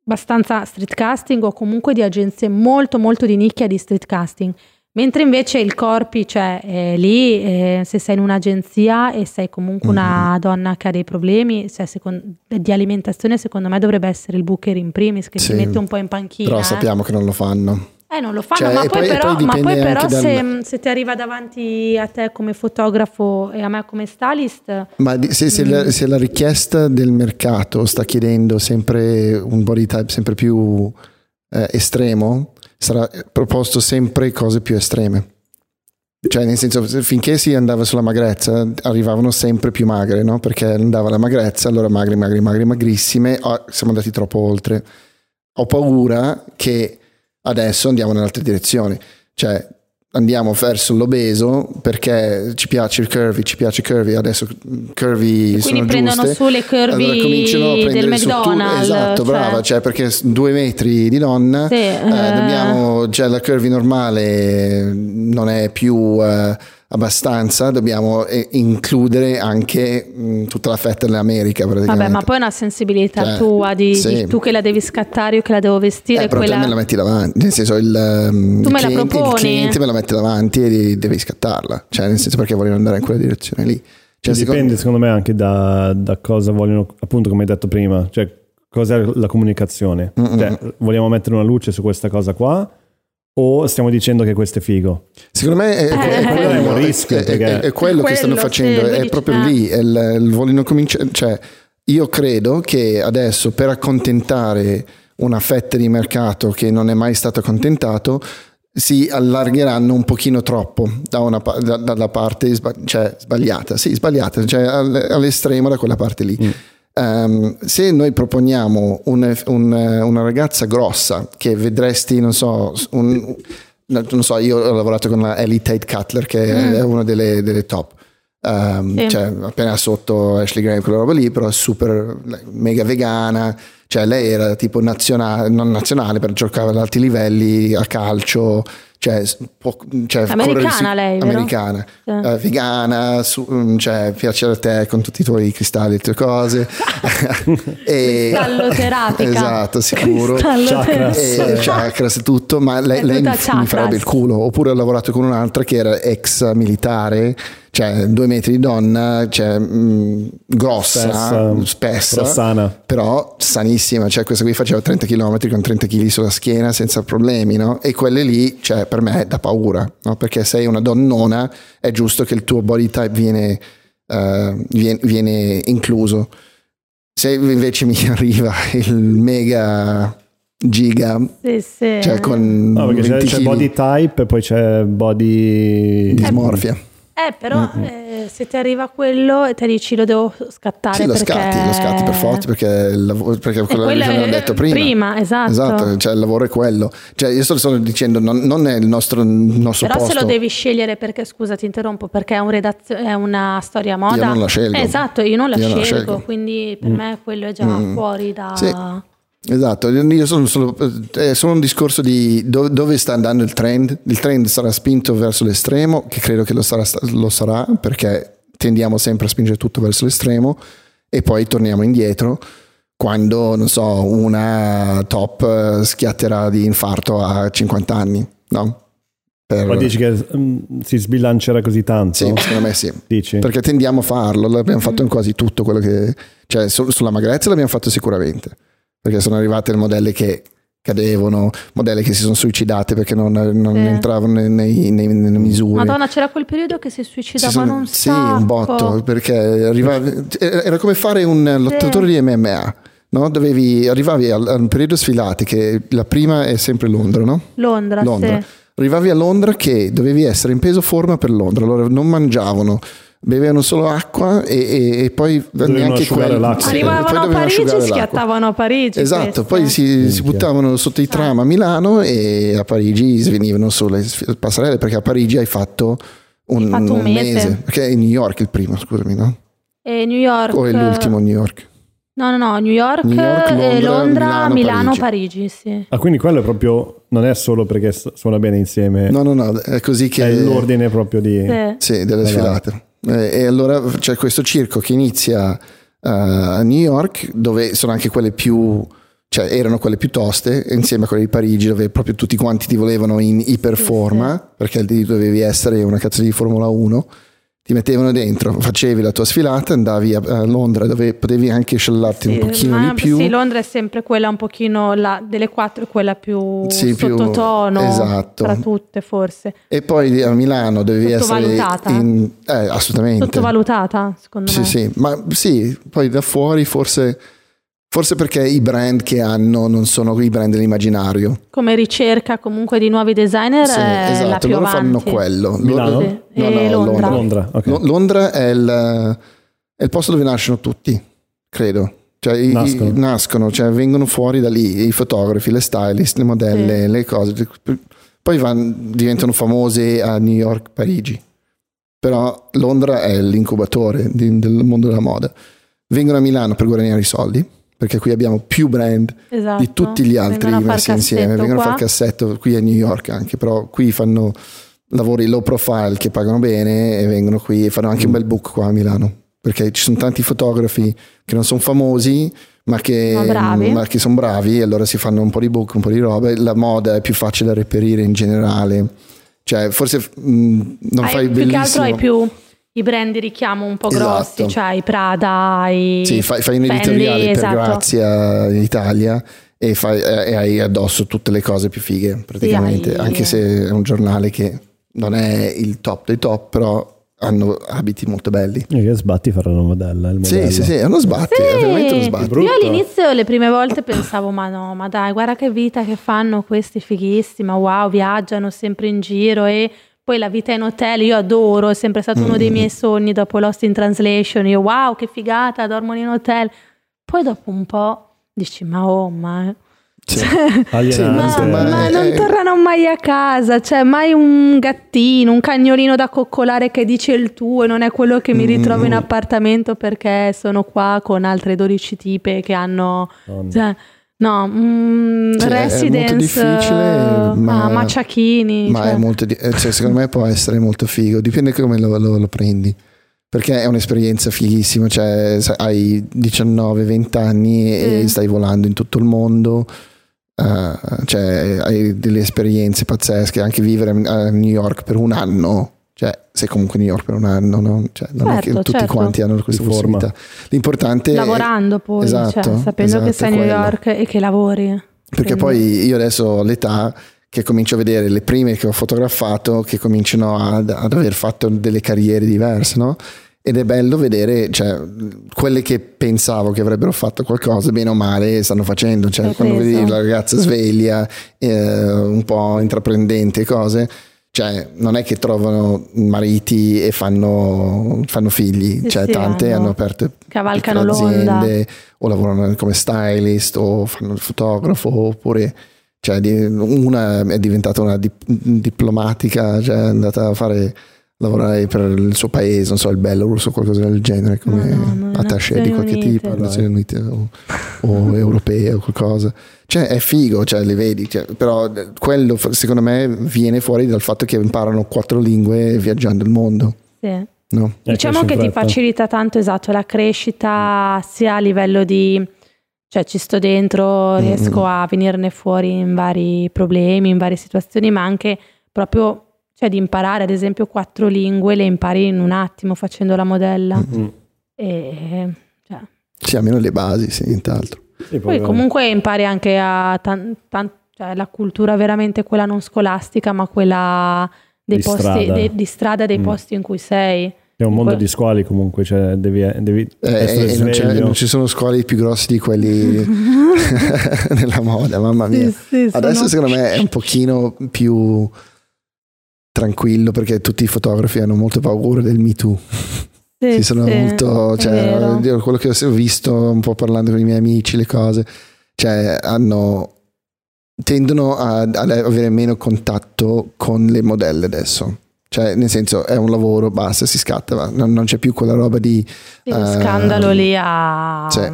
abbastanza street casting o comunque di agenzie molto molto di nicchia di street casting. Mentre invece il corpi, cioè eh, lì, eh, se sei in un'agenzia e sei comunque mm-hmm. una donna che ha dei problemi cioè, secondo, di alimentazione, secondo me dovrebbe essere il booker in primis che sì, ti mette un po' in panchina. Però sappiamo che non lo fanno. Eh, non lo fanno, cioè, ma, poi poi, però, poi ma, poi però, se, dal... se, ti arriva davanti a te come fotografo e a me come stylist... Ma se, se, mm. la, se la richiesta del mercato sta chiedendo sempre un body type sempre più eh, estremo, sarà proposto sempre cose più estreme. Cioè, nel senso, finché si andava sulla magrezza, arrivavano sempre più magre, no? Perché andava la magrezza, allora magre, magre, magre, magrissime, oh, siamo andati troppo oltre. Ho paura che adesso andiamo in altre direzioni. Cioè, andiamo verso l'obeso perché ci piace il curvy, ci piace curvy, adesso curvy Quindi sono prendono giuste, su le curvy allora del McDonald's. esatto, cioè. brava, cioè perché due metri di donna, sì, eh, dobbiamo, cioè la curvy normale non è più... Eh, abbastanza, dobbiamo eh, includere anche mh, tutta la fetta dell'America. Vabbè, ma poi è una sensibilità cioè, tua di, sì. di, tu che la devi scattare, io che la devo vestire. Eh, però quella... te me la metti davanti, nel senso il, um, tu il, me cliente, la il cliente me la mette davanti e devi scattarla, cioè nel senso perché vogliono andare in quella direzione lì. Cioè, dipende secondo... secondo me anche da, da, cosa vogliono, appunto come hai detto prima, cioè cos'è la comunicazione. Cioè, vogliamo mettere una luce su questa cosa qua o stiamo dicendo che questo è figo? Secondo me è, è, è, quello, è un rischio. È, quello, che stanno facendo, è proprio lì. Il, il vogliono cominciare. Cioè, io credo che adesso per accontentare una fetta di mercato che non è mai stato accontentato si allargheranno un pochino troppo da una, da, dalla parte cioè, sbagliata, sì, sbagliata, cioè all'estremo da quella parte lì. Mm. Um, se noi proponiamo un, un, una ragazza grossa che vedresti, non so, un, non so, io ho lavorato con la Ellie Tate Cutler che mm. è una delle, delle top. Um, sì. cioè, appena sotto Ashley Graham, quella roba lì, però super mega vegana. Cioè, lei era tipo nazionale, non nazionale, però giocava ad alti livelli a calcio cioè, può, cioè americana lei americana. Sì. uh, vegana su, mm, cioè, piace a te con tutti i tuoi cristalli e le tue cose. E, cristallo terapica esatto sicuro. Chakras. e, chakras e tutto ma lei, lei mi, mi farebbe il culo. Oppure ho lavorato con un'altra che era ex militare cioè due metri di donna, cioè, mh, mm, grossa, spessa, spessa sana. però sanissima, cioè questa qui faceva 30 km con 30 kg sulla schiena senza problemi, no? E quelle lì, cioè per me da paura, no? Perché sei una donnona, è giusto che il tuo body type viene, uh, viene, viene incluso. Se invece mi arriva il mega giga sì, sì. cioè con no, c'è, c'è, body type e poi c'è body dismorfia Eh, però Mm, eh, se ti arriva quello e te dici lo devo scattare Sì, lo perché... scatti, lo scatti per forza perché, lavoro, perché quello che abbiamo detto prima. prima, esatto. Esatto, cioè il lavoro è quello. Cioè io sto solo dicendo, non, non è il nostro, il nostro Però posto. se lo devi scegliere perché, scusa ti interrompo, perché è, un redazio- è una storia moda. Io non la scelgo. Eh, esatto, io non la Io non la scelgo, scelgo. quindi per me quello è già Mm. fuori da... Sì. Esatto, io sono solo, è solo un discorso di do- dove sta andando il trend. Il trend sarà spinto verso l'estremo, che credo che lo sarà, lo sarà perché tendiamo sempre a spingere tutto verso l'estremo e poi torniamo indietro quando, non so, una top eh, schiatterà di infarto a 50 anni, no? Per- Ma dici che mm, si sbilancerà così tanto? Sì, secondo me sì. Dici? Perché tendiamo a farlo, l'abbiamo fatto in quasi tutto quello che... Cioè, su- sulla magrezza l'abbiamo fatto sicuramente, perché sono arrivate le modelle che cadevano, modelle che si sono suicidate perché non, non Sì. entravano nei- nei- nelle misure. Madonna, c'era quel periodo che si Si suicidavano sono- un sì, un botto, perché arriva- era come fare un lottatore di MMA. No? Dovevi, arrivavi al, al periodo sfilate, che la prima è sempre Londra, no? Londra, Londra. sì. Arrivavi a Londra che dovevi essere in peso forma per Londra, allora non mangiavano, bevevano solo acqua e, e- e poi Dovevano neanche quello. l'acqua. Sì, e poi Arrivavano a Parigi e schiattavano a Parigi. Esatto, queste. poi si, si buttavano sotto i tram a Milano e a Parigi svenivano sulle passerelle perché a Parigi hai fatto un, Hai fatto un un mese. perché è New York il primo, scusami, no? E New York. O è l'ultimo New York? No, no, no, New York, New York, eh, Londra, Londra, Milano, Milano, Parigi. Parigi, sì. Ah, quindi quello è proprio, non è solo perché suona bene insieme, No, no, no, è così che... è l'ordine proprio di... Sì. Sì, delle sfilate. Eh, e allora c'è questo circo che inizia eh, a New York, dove sono anche quelle più, cioè erano quelle più toste, insieme a quelle di Parigi, dove proprio tutti quanti ti volevano in iperforma, perché lì dovevi essere una cazzo di Formula 1. Ti mettevano dentro, facevi la tua sfilata, andavi a, Londra dove potevi anche scellarti un Sì, pochino ma- di più. Sì, Londra è sempre quella un pochino, la, delle quattro quella più Sì, sottotono esatto. tra tutte forse. E poi a Milano dovevi essere Sottovalutata? in, eh, assolutamente. Sottovalutata, secondo Sì, me. sì, ma sì, poi da fuori forse, forse perché i brand che hanno non sono i brand dell'immaginario. Come ricerca comunque di nuovi designer Sì, è la esatto, più loro avanti. fanno quello. Milano? Loro- Sì, No, e no, Londra. Londra, ok. Lo- Londra è il, è il posto dove nascono tutti, credo. Cioè, i- Nascono. i- nascono, cioè vengono fuori da lì i fotografi, le stylist, le modelle, Sì. le cose. Poi van- diventano famose a New York, Parigi. Però Londra è l'incubatore di- del mondo della moda. Vengono a Milano per guadagnare i soldi, perché qui abbiamo più brand Esatto. di tutti gli altri a messi insieme. Vengono a qua. fare cassetto qui a New York anche, però qui fanno lavori low profile che pagano bene e vengono qui e fanno anche un bel book qua a Milano. Perché ci sono tanti fotografi che non sono famosi, ma che, Ma che sono bravi, e allora si fanno un po' di book, un po' di roba. La moda è più facile da reperire in generale. Cioè, forse mh, non Hai- fai più che altro bellissimo. hai più i brand di richiamo un po' Esatto. grossi, cioè i Prada, i Sì, fai, fai un Fendi, editoriale per esatto. Grazia in Italia e, fai- e hai addosso tutte le cose più fighe praticamente, hai- anche se è un giornale che non è il top dei top, però hanno abiti molto belli. E che sbatti fare una modella, il Sì, modello. sì, sì, è uno sbatti, Sì. è veramente uno sbatti. Io all'inizio le prime volte pensavo ma no, ma dai, guarda che vita che fanno questi fighissima, wow, viaggiano sempre in giro e poi la vita in hotel, io adoro, è sempre stato uno Mm. dei miei sogni dopo Lost in Translation, io wow, che figata, dormono in hotel. Poi dopo un po' dici ma oh, ma Sì. Alienante. Sì, ma, ma- ma eh, non eh. tornano mai a casa, cioè mai un gattino, un cagnolino da coccolare che dice il tuo e non è quello che mi Mm. ritrovo in appartamento perché sono qua con altre 12 tipe che hanno... Madonna. Cioè, no, mm, Sì, è- è residence molto difficile, ma- a Maciachini. Ma cioè. è molto, eh, cioè, secondo me può essere molto figo, dipende come lo, lo- lo prendi. Perché è un'esperienza fighissima, cioè hai 19-20 anni e Sì. stai volando in tutto il mondo, eh, cioè hai delle esperienze pazzesche, anche vivere a New York per un anno, cioè sei comunque New York per un anno, no? Cioè, non è che Certo, tutti certo. quanti hanno questa forma. possibilità. L'importante è... Lavorando poi, Esatto, cioè, sapendo esatto, che sei a New. York e che lavori. Perché Quindi- poi io adesso ho l'età che comincio a vedere le prime che ho fotografato che cominciano ad, ad aver fatto delle carriere diverse, no? Ed è bello vedere, cioè, quelle che pensavo che avrebbero fatto qualcosa, bene o male, stanno facendo. Cioè, quando vedi la ragazza sveglia, eh, un po' intraprendente e cose, cioè non è che trovano mariti e fanno, fanno figli, Sì, cioè sì, tante hanno- hanno aperto cavalcano aziende o lavorano come stylist o fanno il fotografo oppure cioè, una è diventata una dip- diplomatica, cioè è andata a fare lavorare per il suo paese, non so, il Belarus o qualcosa del genere come Madonna, le attaché di qualche Nazioni tipo, Unite. Nazioni Unite o, o europee o qualcosa. Cioè è figo, cioè li vedi, cioè, però quello secondo me viene fuori dal fatto che imparano quattro lingue viaggiando il mondo, Sì. no? Eh, Diciamo che ti facilita tanto, esatto, la crescita sia a livello di, cioè ci sto dentro, riesco Mm. a venirne fuori in vari problemi, in varie situazioni, ma anche proprio cioè, di imparare, ad esempio, quattro lingue, le impari in un attimo facendo la modella. Mm. E, cioè, Sì, almeno le basi, sì, nient'altro. Sì, poi poi- comunque impari anche a tan- tan- cioè, la cultura veramente quella non scolastica, ma quella dei Di posti, strada. dei- di strada dei Mm. posti in cui sei. È un mondo di squali comunque, cioè devi, devi Eh, essere e non, non ci sono scuole più grossi di quelli nella moda, mamma mia. Sì, sì, sono- Adesso secondo me è un pochino più tranquillo perché tutti i fotografi hanno molto paura del Me Too. Sì, Sì, sono sì, molto, cioè, quello che ho visto un po' parlando con i miei amici, le cose, cioè hanno tendono ad avere meno contatto con le modelle adesso. Cioè, nel senso, è un lavoro, basta, si scatta, va. Non, non c'è più quella roba di Sì, lo eh, scandalo lì a... sì.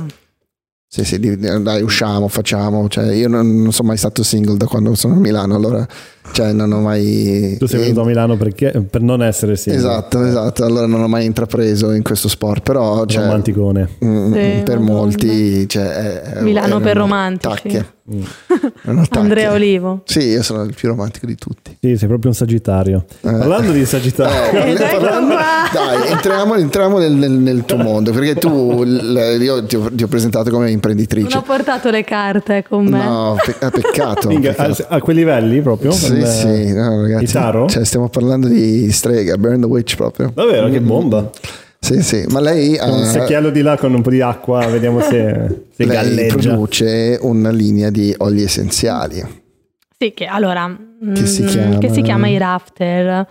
sì, sì, dai, usciamo, facciamo. Cioè, io non, non sono mai stato single da quando sono a Milano, allora, cioè, non ho mai. Tu sei venuto a Milano perché, per non essere single. Esatto, esatto. Allora non ho mai intrapreso in questo sport, però cioè, Romanticone. mm, Sì, per Madonna. molti cioè, è- è- Milano per erano romantici. tacche, Mm. Andrea Olivo. Sì, io sono il più romantico di tutti. Sì, sei proprio un sagittario. Eh. Parlando di sagittario, Eh, Ed ecco parlando- dai, entriamo, entriamo nel, nel- nel tuo mondo, perché tu, l- io ti ho, ti ho presentato come Non imprenditrice. ho portato le carte con me. No, pe- è peccato. Peccato. a, a quei livelli proprio? Sì, Eh, sì, no, ragazzi. I taro? Cioè, stiamo parlando di strega, Burn the Witch proprio. Davvero, che bomba. Sì, sì, ma lei, Un eh, secchiello di là con un po' di acqua, vediamo se, se lei galleggia. produce una linea di oli essenziali. Sì, che allora... Che si mm, chiama? che si chiama i rafter.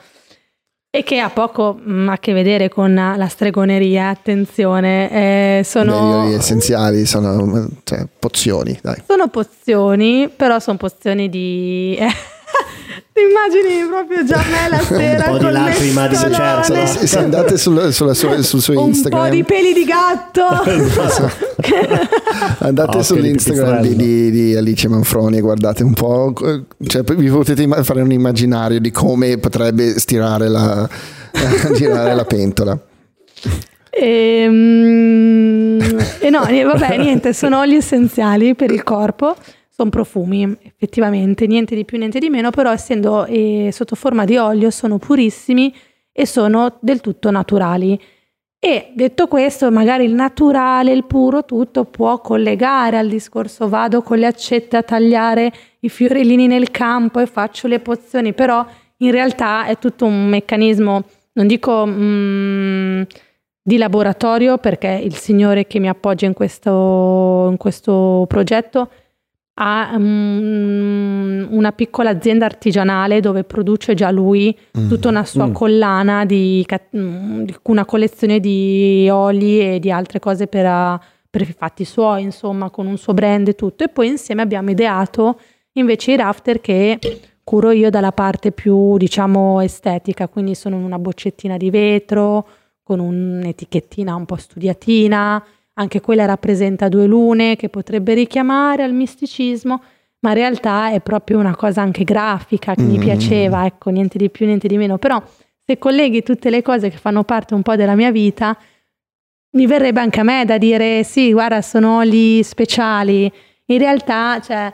E che ha poco mm, a che vedere con la stregoneria, attenzione. eh, Gli sono... oli essenziali sono cioè, pozioni, dai. Sono pozioni, però sono pozioni di... Ti immagini proprio già me la sera po' di col lacrima di lucertola. Se, se andate sul, sulla sua- sul suo un Instagram, po' di peli di gatto. andate Occhio di sull'Instagram di, di- di Alice Manfroni e guardate un po', cioè, vi potete fare un immaginario di come potrebbe stirare la, girare la pentola. Ehm, E, no, vabbè, niente, sono oli essenziali per il corpo, sono profumi, effettivamente, niente di più, niente di meno, però essendo eh, sotto forma di olio sono purissimi e sono del tutto naturali. E detto questo, magari il naturale, il puro, tutto può collegare al discorso vado con le accette a tagliare i fiorellini nel campo e faccio le pozioni, però in realtà è tutto un meccanismo, non dico mm, di laboratorio, perché il signore che mi appoggia in questo, in questo progetto ha mm, una piccola azienda artigianale dove produce già lui tutta una sua Mm. collana di, mm, di una collezione di oli e di altre cose per, ah, per i fatti suoi, insomma, con un suo brand e tutto. E poi insieme abbiamo ideato invece i rafter che curo io dalla parte più, diciamo, estetica, quindi sono in una boccettina di vetro con un'etichettina un po' studiatina, anche quella rappresenta due lune che potrebbe richiamare al misticismo, ma in realtà è proprio una cosa anche grafica che mi Mm. piaceva, ecco, niente di più, niente di meno. Però se colleghi tutte le cose che fanno parte un po' della mia vita, mi verrebbe anche a me da dire sì, guarda, sono oli speciali. In realtà, cioè,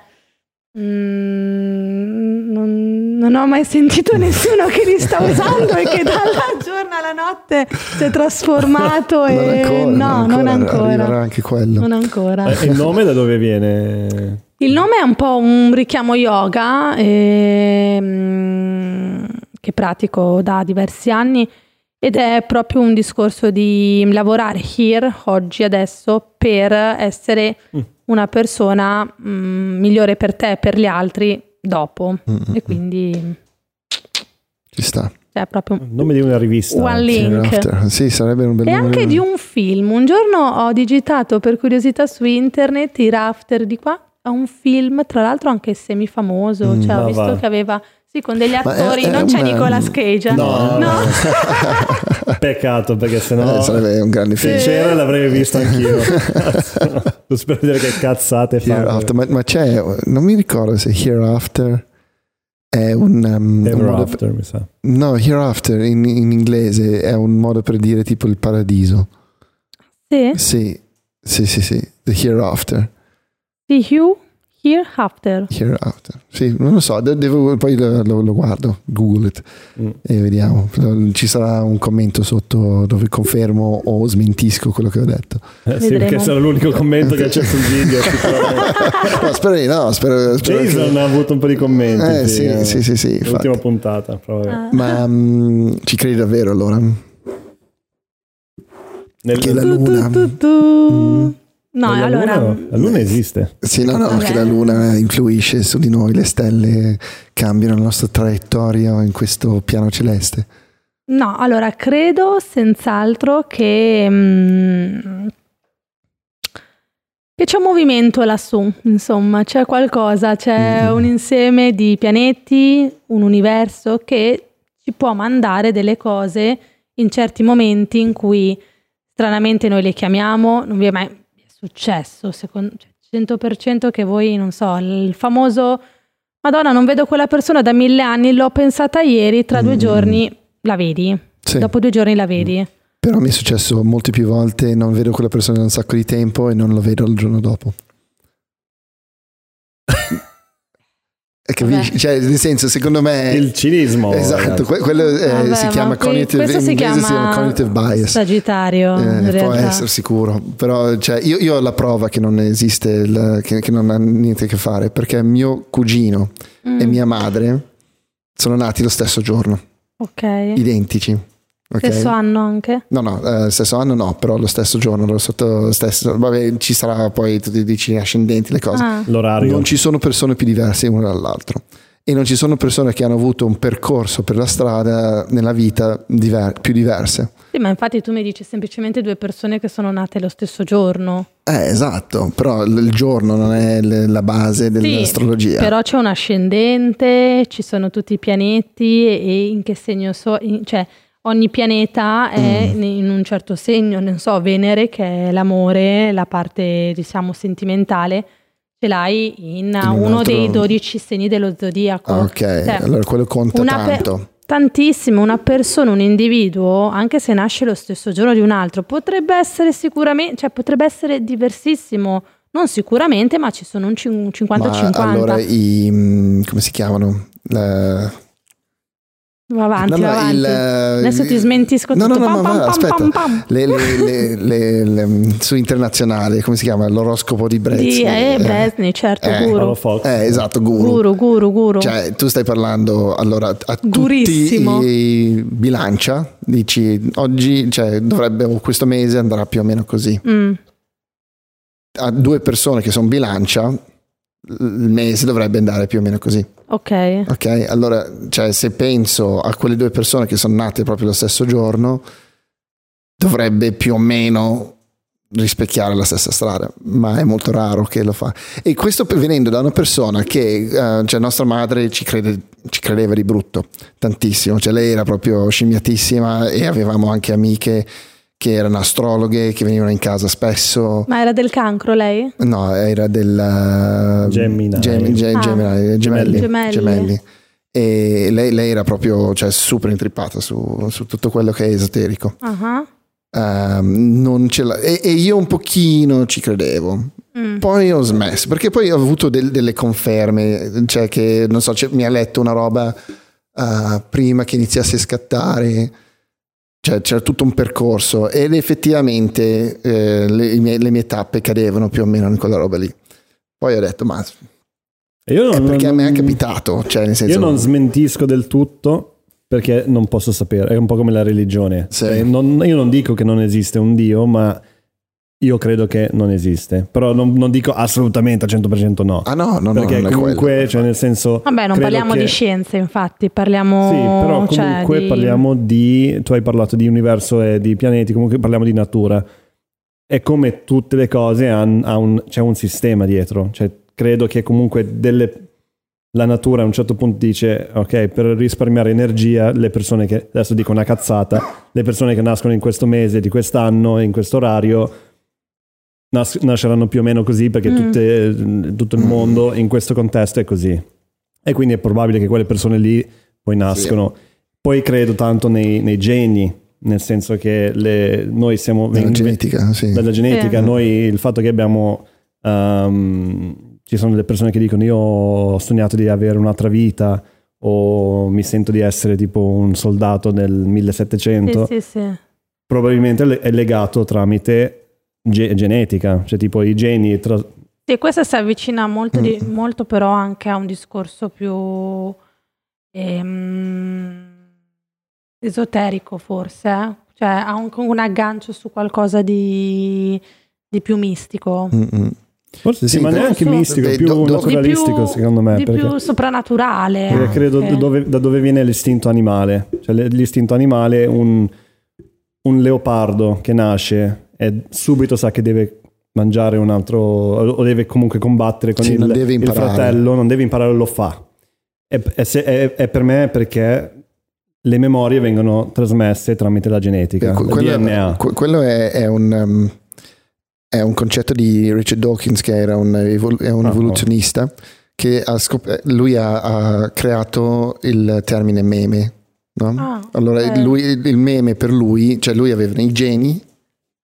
mm, non, non ho mai sentito nessuno che li sta usando e che dalla giorno alla notte si è trasformato Non e ancora, no, non ancora. Arriverà anche quello. Non ancora. Eh, il nome da dove viene? Il nome è un po' un richiamo yoga ehm, che pratico da diversi anni ed è proprio un discorso di lavorare here, oggi, adesso, per essere Mm. una persona mm, migliore per te e per gli altri dopo. Mm, mm, E quindi Ci sta. Cioè, proprio Nome di una rivista. One link. Sì, sarebbe un bel E anche di un film. Un giorno ho digitato per curiosità su internet i rafter di qua. È un film, tra l'altro anche semifamoso. Mm. cioè, ho visto va. che aveva. Sì, con degli attori. è non c'è una- Nicolas Cage. No, no. Peccato perché sennò Eh, sarebbe un grande se film. c'era l'avrei visto anch'io. Cazzo. Non spero di dire che cazzate. Hereafter, ma, ma c'è, non mi ricordo se Hereafter è un, um, un modo After, mi sa. No, Hereafter in, in inglese è un modo per dire tipo il paradiso. Sì, Sì, sì, sì, sì. The Hereafter. di Hugh Hereafter. Hereafter. Sì, non lo so, de- devo- poi lo, lo- guardo, google it Mm. e vediamo. Ci sarà un commento sotto dove confermo o smentisco quello che ho detto. Eh, sì, Vedremo. perché sarà l'unico commento che c'è sul video. No, spero di no, spero, spero Jason che- ha avuto un po' di commenti. Eh, sì, eh, sì, sì, sì, infatti. L'ultima puntata. vabbè. Ah. Ma mm, ci credi davvero allora? Nel- Che la luna. tu, tu, tu. Mm. No, la allora. luna, la luna esiste. Sì, no, no, Vabbè. che la luna influisce su di noi, le stelle cambiano la nostra traiettoria in questo piano celeste. No, allora credo senz'altro che, mm, che c'è un movimento lassù, insomma, c'è qualcosa, c'è Mm. un insieme di pianeti, un universo che ci può mandare delle cose in certi momenti in cui stranamente noi le chiamiamo, non vi è mai successo, secondo, cioè, 100% che voi, non so, il famoso Madonna, non vedo quella persona da mille anni, l'ho pensata ieri, tra due Mm. giorni la vedi. Sì. Dopo due giorni la vedi. Però mi è successo molte più volte, non vedo quella persona da un sacco di tempo e non lo vedo il giorno dopo. Capisci? Cioè, nel senso, secondo me... Il cinismo. esatto, que- quello eh, Vabbè, si ma chiama qui- cognitive, in si inglese si chiama chiama cognitive bias. Sagittario, Eh, può essere sicuro, però cioè, io, io ho la prova che non esiste, il- che, che non ha niente a che fare, perché mio cugino Mm, e mia madre sono nati lo stesso giorno, Ok. identici. Ok? Stesso anno anche. No, no, eh, stesso anno no, però lo stesso giorno, lo sotto stesso, vabbè, ci sarà poi, tu dici ascendenti, le cose. Ah, L'orario. Non ci sono persone più diverse l'una dall'altro e non ci sono persone che hanno avuto un percorso per la strada nella vita diver- più diverse. Sì, ma infatti tu mi dici semplicemente due persone che sono nate lo stesso giorno. Eh, esatto, però il giorno non è la base dell'astrologia. Però c'è un ascendente, ci sono tutti i pianeti e in che segno so, in- cioè ogni pianeta è Mm. in un certo segno, non so, Venere che è l'amore, la parte diciamo sentimentale, ce l'hai in, un uno altro- dei 12 segni dello zodiaco. Ah, ok, Cioè, allora quello conta tanto. Tantissimo, una persona, un individuo, anche se nasce lo stesso giorno di un altro, potrebbe essere sicuramente, cioè potrebbe essere diversissimo, non sicuramente, ma ci sono un cin- un 50-50. Ma allora i mm, come si chiamano? La- Va avanti, No, no, va avanti. il- Adesso ti smentisco No, tutto. no, no, Pam, ma pam, aspetta. pam, pam. le- le- le- le- le- su internazionale, come si chiama? L'oroscopo di Brezzi. Di eh, Bresni, certo, Eh, guru. Eh, esatto, guru. Guru, guru, guru. Cioè, tu stai parlando allora a Gurissimo. tutti i bilancia, dici oggi, cioè, dovrebbe o questo mese andrà più o meno così. Mm, A due persone che sono bilancia, il mese dovrebbe andare più o meno così. ok. Ok, allora, cioè, se penso a quelle due persone che sono nate proprio lo stesso giorno, dovrebbe più o meno rispecchiare la stessa strada, ma è molto raro che lo fa. E questo venendo da una persona che, eh, cioè, nostra madre ci, crede- ci credeva di brutto, tantissimo, cioè, lei era proprio scimmiatissima e avevamo anche amiche che erano astrologhe, che venivano in casa spesso. Ma era del cancro lei? No, era del uh, Gemini. Gem- Ge- Ah. Gemini, gemelli, Gemelli. gemelli. E lei, lei era proprio cioè, super intrippata su, su tutto quello che è esoterico. Ehm, non ce l'ha- e, e io un pochino ci credevo. mm. Poi ho smesso perché poi ho avuto del- delle conferme, cioè che non so, c'è- mi ha letto una roba eh, prima che iniziasse a scattare, cioè c'era tutto un percorso ed effettivamente eh, le, i miei- le mie tappe cadevano più o meno in quella roba lì. Poi ho detto, ma Io è non, perché a me è non- capitato, cioè nel senso... Io non smentisco del tutto perché non posso sapere, è un po' come la religione. Sì. Eh, non- io non dico che non esiste un Dio, ma io credo che non esiste, però non, non dico assolutamente al 100% no. Ah no, no, no, perché non è comunque, quello. cioè nel senso... Vabbè, non parliamo che- di scienze, infatti, parliamo Sì, però cioè, comunque di- parliamo di... Tu hai parlato di universo e di pianeti, comunque parliamo di natura. E come tutte le cose han- ha un- c'è un sistema dietro. Cioè, credo che comunque delle- la natura a un certo punto dice, ok, per risparmiare energia, le persone che, adesso dico una cazzata, le persone che nascono in questo mese, di quest'anno, in questo orario, nas- nasceranno più o meno così perché Mm. tutte- tutto il mondo in questo contesto è così. E quindi è probabile che quelle persone lì poi nascono. Poi credo tanto nei, nei geni, nel senso che le- noi siamo... Dalla ven- genetica, sì. dalla genetica, Sì. noi il fatto che abbiamo... ehm, ci sono delle persone che dicono io ho sognato di avere un'altra vita o mi sento di essere tipo un soldato nel 1700 Sì, sì, sì. probabilmente è legato tramite ge- genetica, cioè tipo i geni. tra- Sì, questa si avvicina molto, di- Mm. molto però anche a un discorso più ehm, esoterico forse, eh? cioè ha un, un aggancio su qualcosa di, di più mistico. Mm-mm. Forse sì, Sì, ma neanche so- mistico, Beh, più do- do- naturalistico più- secondo me. di perché, più soprannaturale. perché credo anche. dove- da dove viene l'istinto animale. Cioè l'istinto animale, un, un leopardo che nasce e subito sa che deve mangiare un altro o deve comunque combattere con Sì, il, il fratello, non deve imparare, lo fa. E, e se- e- e per me è perché le memorie vengono trasmesse tramite la genetica, Que- quello, DNA. que- quello è, è un, um, è un concetto di Richard Dawkins, che era un, evol- è un Ah, evoluzionista, che ha scop- lui ha, ha creato il termine meme. no? Ah, Allora, ok. lui- il meme per lui, cioè lui aveva i geni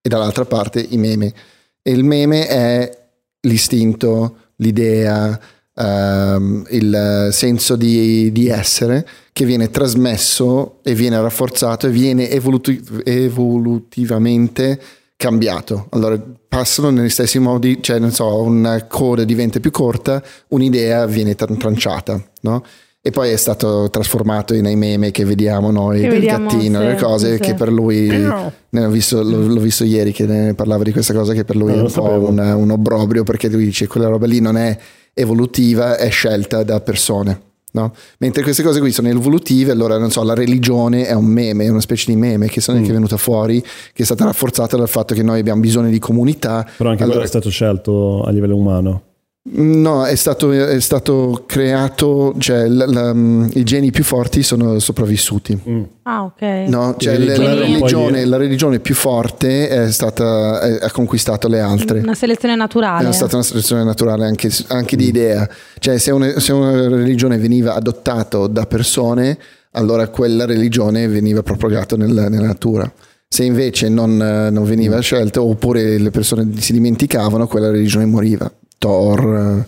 e dall'altra parte i meme. E il meme è l'istinto, l'idea, ehm, il senso di, di essere che viene trasmesso e viene rafforzato e viene evoluti- evolutivamente cambiato. Allora passano negli stessi modi, cioè non so, una coda diventa più corta, un'idea viene tra- tranciata, no? E poi è stato trasformato nei meme che vediamo noi Che del vediamo, gattino, sì, le cose sì. che per lui ne ho visto, l'ho, l'ho visto ieri che ne parlava di questa cosa che per lui No, è un po' un, un obbrobrio perché lui dice quella roba lì non è evolutiva, è scelta da persone. No? Mentre queste cose qui sono evolutive, allora non so, la religione è un meme, è una specie di meme che, sono, Mm. che è venuta fuori, che è stata rafforzata dal fatto che noi abbiamo bisogno di comunità. Però anche Allora- quello è stato scelto a livello umano. No, è stato, è stato creato, cioè la- la- i geni più forti sono sopravvissuti. Mm. Ah, ok. No, cioè la, religione la religione, la religione più forte è stata, è- ha conquistato le altre. Una selezione naturale. È stata una selezione naturale anche, anche di idea. Cioè, se una, se una religione veniva adottata da persone, allora quella religione veniva propagata nel- nella natura. Se invece non, non veniva scelta, oppure le persone si dimenticavano, quella religione moriva. Thor,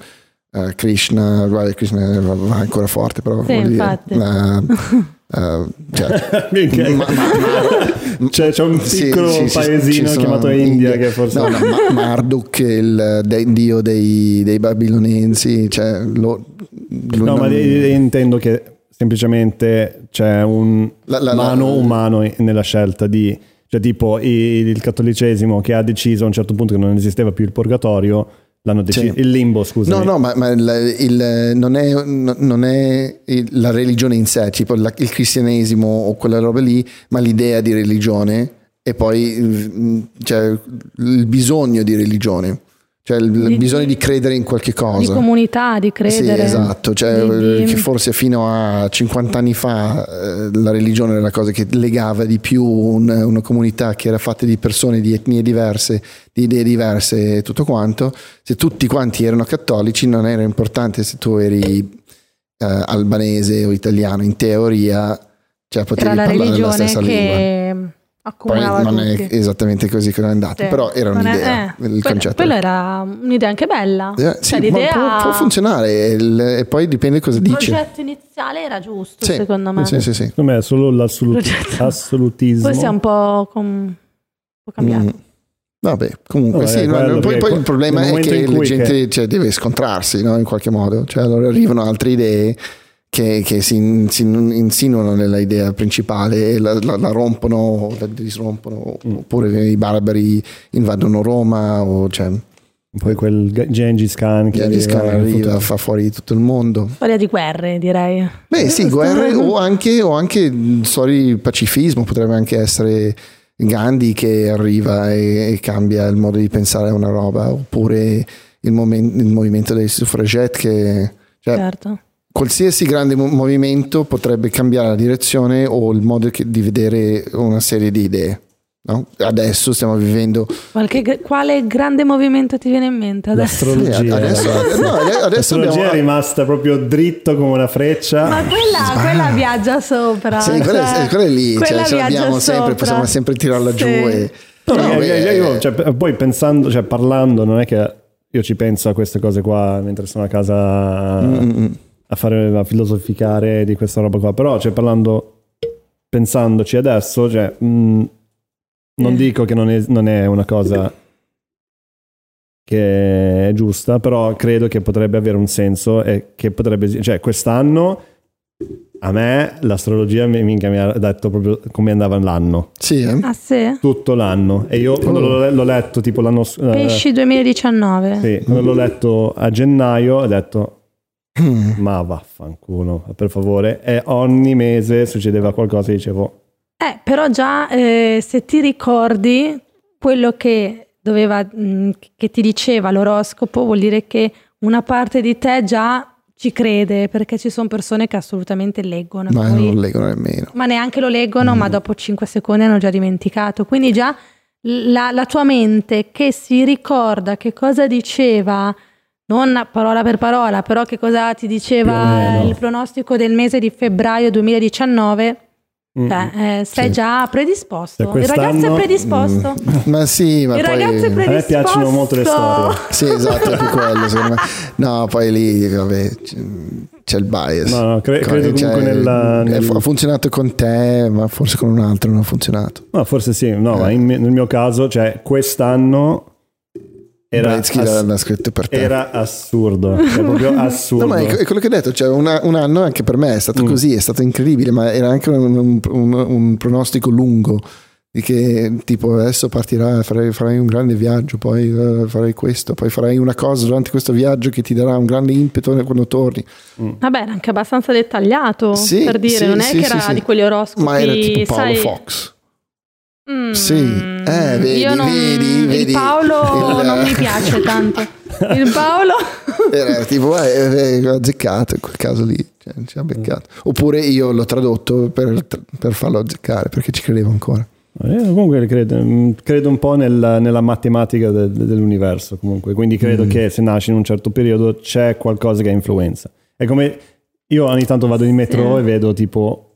eh, Krishna, guarda, Krishna va ancora forte, però Sì, voglio dire, infatti. eh, eh, cioè, Minchia. ma- ma- C'è, c'è un sì, piccolo sì, sì, paesino sono chiamato India, che forse... no, no, Ma- Marduk il de- dio dei, dei babilonensi cioè, lo- No, non- ma intendo che semplicemente c'è un La- la- la- mano umano in- nella scelta di... Cioè tipo il cattolicesimo che ha deciso a un certo punto che non esisteva più il purgatorio, l'hanno deciso... Sì. Il limbo, scusa. No, no, ma, ma il, il- non è, non è il- la religione in sé, tipo la- il cristianesimo o quella roba lì, ma l'idea di religione e poi mm, cioè, il bisogno di religione, cioè il, Di- bisogno di credere in qualche Di cosa. comunità, di credere. Sì, esatto, cioè, Di- di- che forse fino a 50 anni fa eh, la religione era la cosa che legava di più un- una comunità che era fatta di persone di etnie diverse, di idee diverse e tutto quanto. Se tutti quanti erano cattolici non era importante se tu eri eh, albanese o italiano, in teoria cioè, potevi Era la parlare la stessa lingua. Poi non è tutti. esattamente così che è andato, Sì. però era Non è- un'idea, eh, il quello- concetto. Quello era un'idea anche bella. Eh, sì, Cioè, l'idea... può, può funzionare il- e poi dipende cosa Il dici. progetto iniziale era giusto, Sì, secondo me. Sì, sì, sì. Secondo me è solo l'assoluti- Progetto. assolutismo. Poi si è un po', com- un po' cambiato. Mm. Vabbè, comunque No, sì, è no, poi, poi il problema è che la gente che- cioè, deve scontrarsi no, in qualche modo, cioè allora arrivano altre idee che, che si, si insinuano nella idea principale e la, la, la rompono, la disrompono, mm. oppure i barbari invadono Roma, o, cioè, poi quel Gengis Khan che Gengis Khan arriva, tutto... fa fuori tutto il mondo. Storia di guerre, direi. Beh, sì, guerre o anche, o anche storie di pacifismo, potrebbe anche essere Gandhi che arriva e, e, cambia il modo di pensare a una roba, oppure il, momen- il movimento dei suffragette che... Cioè, certo. Qualsiasi grande movimento potrebbe cambiare la direzione o il modo di vedere una serie di idee. No? Adesso stiamo vivendo. Qualche, quale grande movimento ti viene in mente adesso? L'astrologia, adesso, no, adesso L'astrologia abbiamo... è rimasta proprio dritto come una freccia. Ma quella, quella viaggia sopra. Sì, quella, cioè, quella è lì, cioè, quella cioè, l'abbiamo sempre, possiamo sempre tirarla sì. giù. E... No, no, io, io, io, cioè, poi pensando, cioè, parlando, non è che io ci penso a queste cose qua mentre sono a casa Mm-mm. A fare a filosoficare di questa roba qua, però cioè, parlando, pensandoci adesso, cioè. Mh, non eh. dico che non è, non è una cosa che è giusta, però credo che potrebbe avere un senso e che potrebbe... Cioè, quest'anno a me l'astrologia mi, mi ha detto proprio come andava l'anno. Sì, eh? Ah, sì? Tutto l'anno. E io quando oh. l'ho, l'ho, letto tipo l'anno... Eh, Pesci 2019. Sì, quando l'ho letto a gennaio ho detto... Ma vaffanculo, per favore. E ogni mese succedeva qualcosa e dicevo eh, però già eh, se ti ricordi quello che, doveva, mh, mm, che ti diceva l'oroscopo, vuol dire che una parte di te già ci crede perché ci sono persone che assolutamente leggono. Ma poi, non lo leggono nemmeno. Ma neanche lo leggono, mm. ma dopo 5 secondi hanno già dimenticato. Quindi già la, la, tua mente che si ricorda che cosa diceva, non parola per parola, però che cosa ti diceva il pronostico del mese di febbraio 2019 cioè, eh, sei sì. già predisposto. Cioè, il ragazzo è predisposto. Mm. Ma sì, ma il poi... ragazzo è predisposto. A me piacciono molto le storie. sì, esatto, è più quello secondo me. No, poi lì, vabbè, c'è il bias. No, no, cre- credo cioè, comunque nella, nel... Ha funzionato con te, ma forse con un altro non ha funzionato. No, forse sì. No, eh. ma in, nel mio caso, cioè, quest'anno era, ass- l'ha scritto per te. Era assurdo, cioè proprio assurdo. No, ma è quello che ho detto, cioè una, un anno anche per me è stato mm. così, è stato incredibile, ma era anche un, un, un pronostico lungo di che tipo adesso partirai, farai, farai, un grande viaggio, poi uh, farai questo, poi farai una cosa durante questo viaggio che ti darà un grande impeto quando torni. Mm. Vabbè, era anche abbastanza dettagliato sì, per dire, sì, non è sì, che era di quegli oroscopi. Ma era tipo Paolo sai... Fox. Mm, sì, eh, vedi, non, vedi, vedi. Il Paolo il... non mi piace tanto. Il Paolo era tipo, eh, eh, azzeccato in quel caso lì, cioè, ci ha beccato. Oppure io l'ho tradotto per, per farlo azzeccare perché ci credevo ancora. Io comunque credo, mm, credo un po' nella, nella matematica de, dell'universo, comunque. quindi credo mm. che se nasci in un certo periodo c'è qualcosa che ha influenza. È come io ogni tanto vado in metro sì. e vedo tipo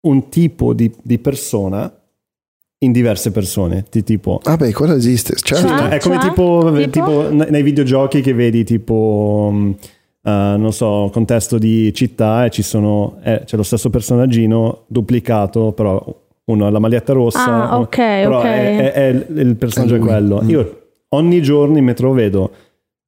un tipo di, di persona in diverse persone, di tipo... Ah beh, quello esiste, certo. Sì, è come cioè? tipo, tipo? tipo, nei videogiochi che vedi tipo, uh, non so, contesto di città e ci sono, eh, c'è lo stesso personaggino duplicato, però uno ha la maglietta rossa, ah, ok, però ok. È, è, è il personaggio è, quello. Mm. Io ogni giorno in metro vedo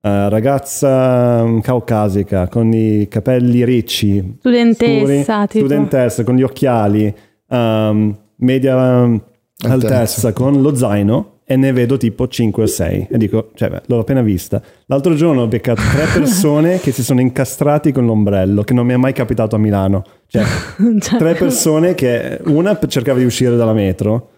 Uh, ragazza mm, caucasica con i capelli ricci, studentessa, scuri, studentessa con gli occhiali, um, media altezza con lo zaino e ne vedo tipo 5 o 6 e dico, cioè beh, l'ho appena vista. L'altro giorno ho beccato tre persone che si sono incastrati con l'ombrello, che non mi è mai capitato a Milano. Cioè, cioè. tre persone che una cercava di uscire dalla metro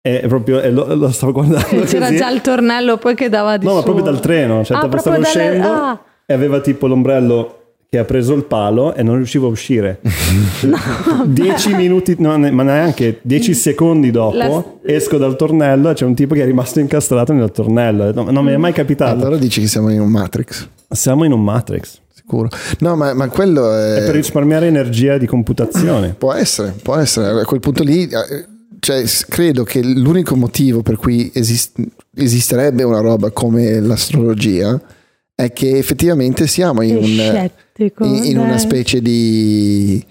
e proprio e lo, lo, stavo guardando. C'era così. già il tornello poi che dava di No, su. ma proprio dal treno, cioè ah, stavo uscendo dalle... ah. e aveva tipo l'ombrello che ha preso il palo e non riuscivo a uscire. no, dieci minuti, no, ma neanche dieci secondi dopo La... esco dal tornello e c'è un tipo che è rimasto incastrato nel tornello. No, non mi è mai capitato. Allora dici che siamo in un Matrix. Siamo in un Matrix. Sicuro. No, ma, ma quello è... è per risparmiare energia di computazione. Può essere, può essere. A quel punto lì eh, cioè, credo che l'unico motivo per cui esist- esisterebbe una roba come l'astrologia è che effettivamente siamo in, un, in, in una specie di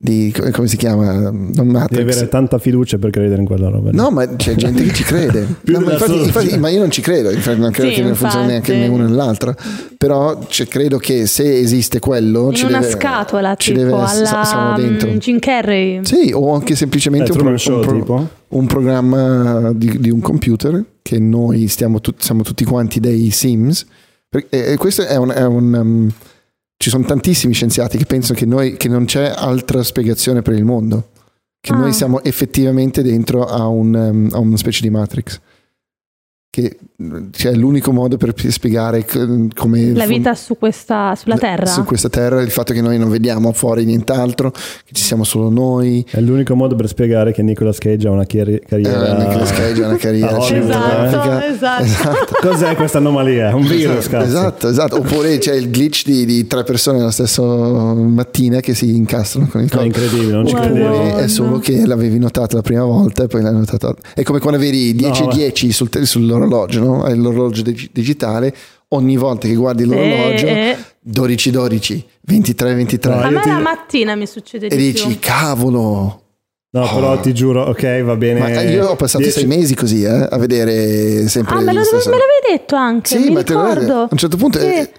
di come si chiama? Non Devi avere tanta fiducia per credere in quella roba. No, ma c'è gente che ci crede. No, ma, infatti, infatti- ma io non ci credo, infatti non credo Sì, che non funzioni neanche né una né l'altra. Però cioè, credo che se esiste quello, ci In una deve, scatola, ci tipo deve essere- alla siamo dentro. mm, Jim Carrey. Sì, o anche Eh, semplicemente un, Truman pro- Show, un pro- un programma di, di un computer che noi stiamo tut- siamo tutti quanti dei Sims. E, e questo è un. è un, um, ci sono tantissimi scienziati che pensano che, noi, che non c'è altra spiegazione per il mondo. Che Ah. noi siamo effettivamente dentro a, un, um, a una specie di Matrix. Che cioè, è l'unico modo per spiegare come La fun- vita su questa, sulla Terra. su questa terra, il fatto che noi non vediamo fuori nient'altro, che ci siamo solo noi. È l'unico modo per spiegare che Nicolas Cage ha una chier- carriera. Eh, Nicolas Cage ha una carriera a Hollywood, cinematografica. Esatto, esatto. Cos'è questa anomalia? Un virus, cazzo. Esatto, esatto. Oppure c'è il glitch di, di tre persone nella stessa mattina che si incastrano con il È corpo. incredibile, non ci Wow. credevo. È solo che l'avevi notato la prima volta e poi l'hai notato. È come quando avevi 10 No, 10 sul te- sull'orologio, no? Hai l'orologio dig- digitale. Ogni volta che guardi l'orologio, Eh, eh. 12 12, 23 23. No, A me ti- la mattina mi succede e di dici, più. cavolo, No, però ti giuro, ok, va bene. Ma io ho passato Dieci- sei mesi così eh, a vedere sempre Ah, me, lo, me l'avevi detto anche, Sì, mi ma te ricordo. a un certo punto Sì, è,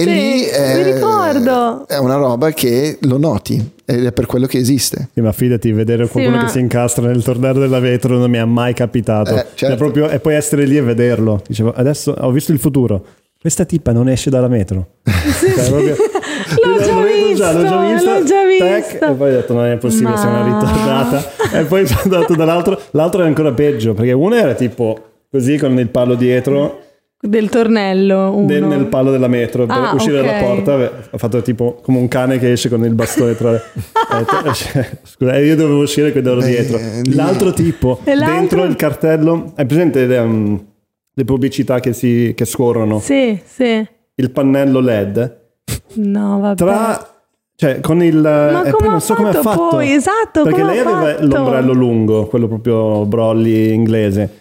e sì, lì è, mi ricordo. è una roba che lo noti ed è per quello che esiste. Sì, ma fidati, vedere qualcuno ma- che si incastra nel torneo della vetro non mi è mai capitato. Eh, certo. È proprio- e poi essere lì e vederlo. Dicevo, adesso ho visto il futuro. Questa tipa non esce dalla metro. Cioè, proprio- L'ho già visto, l'ho già vista, l'ho già tac, visto. e poi ho detto non è possibile, Ma- ritardata. e poi sono andato dall'altro. L'altro era ancora peggio, perché uno era tipo così con il palo dietro Del tornello, uno. nel, nel palo della metro per Ah, uscire ok. dalla porta ha fatto tipo come un cane che esce con il bastone tra le Ho detto, cioè, scusa io dovevo uscire quindi ero dietro lì- l'altro tipo l'altro? dentro il cartello hai presente le, um, le pubblicità che, si, che scorrono Sì, sì. il pannello led No, vabbè. tra cioè con il Ma e ha non so come ha fatto poi? Esatto, perché come lei aveva fatto? l'ombrello lungo quello proprio brolli inglese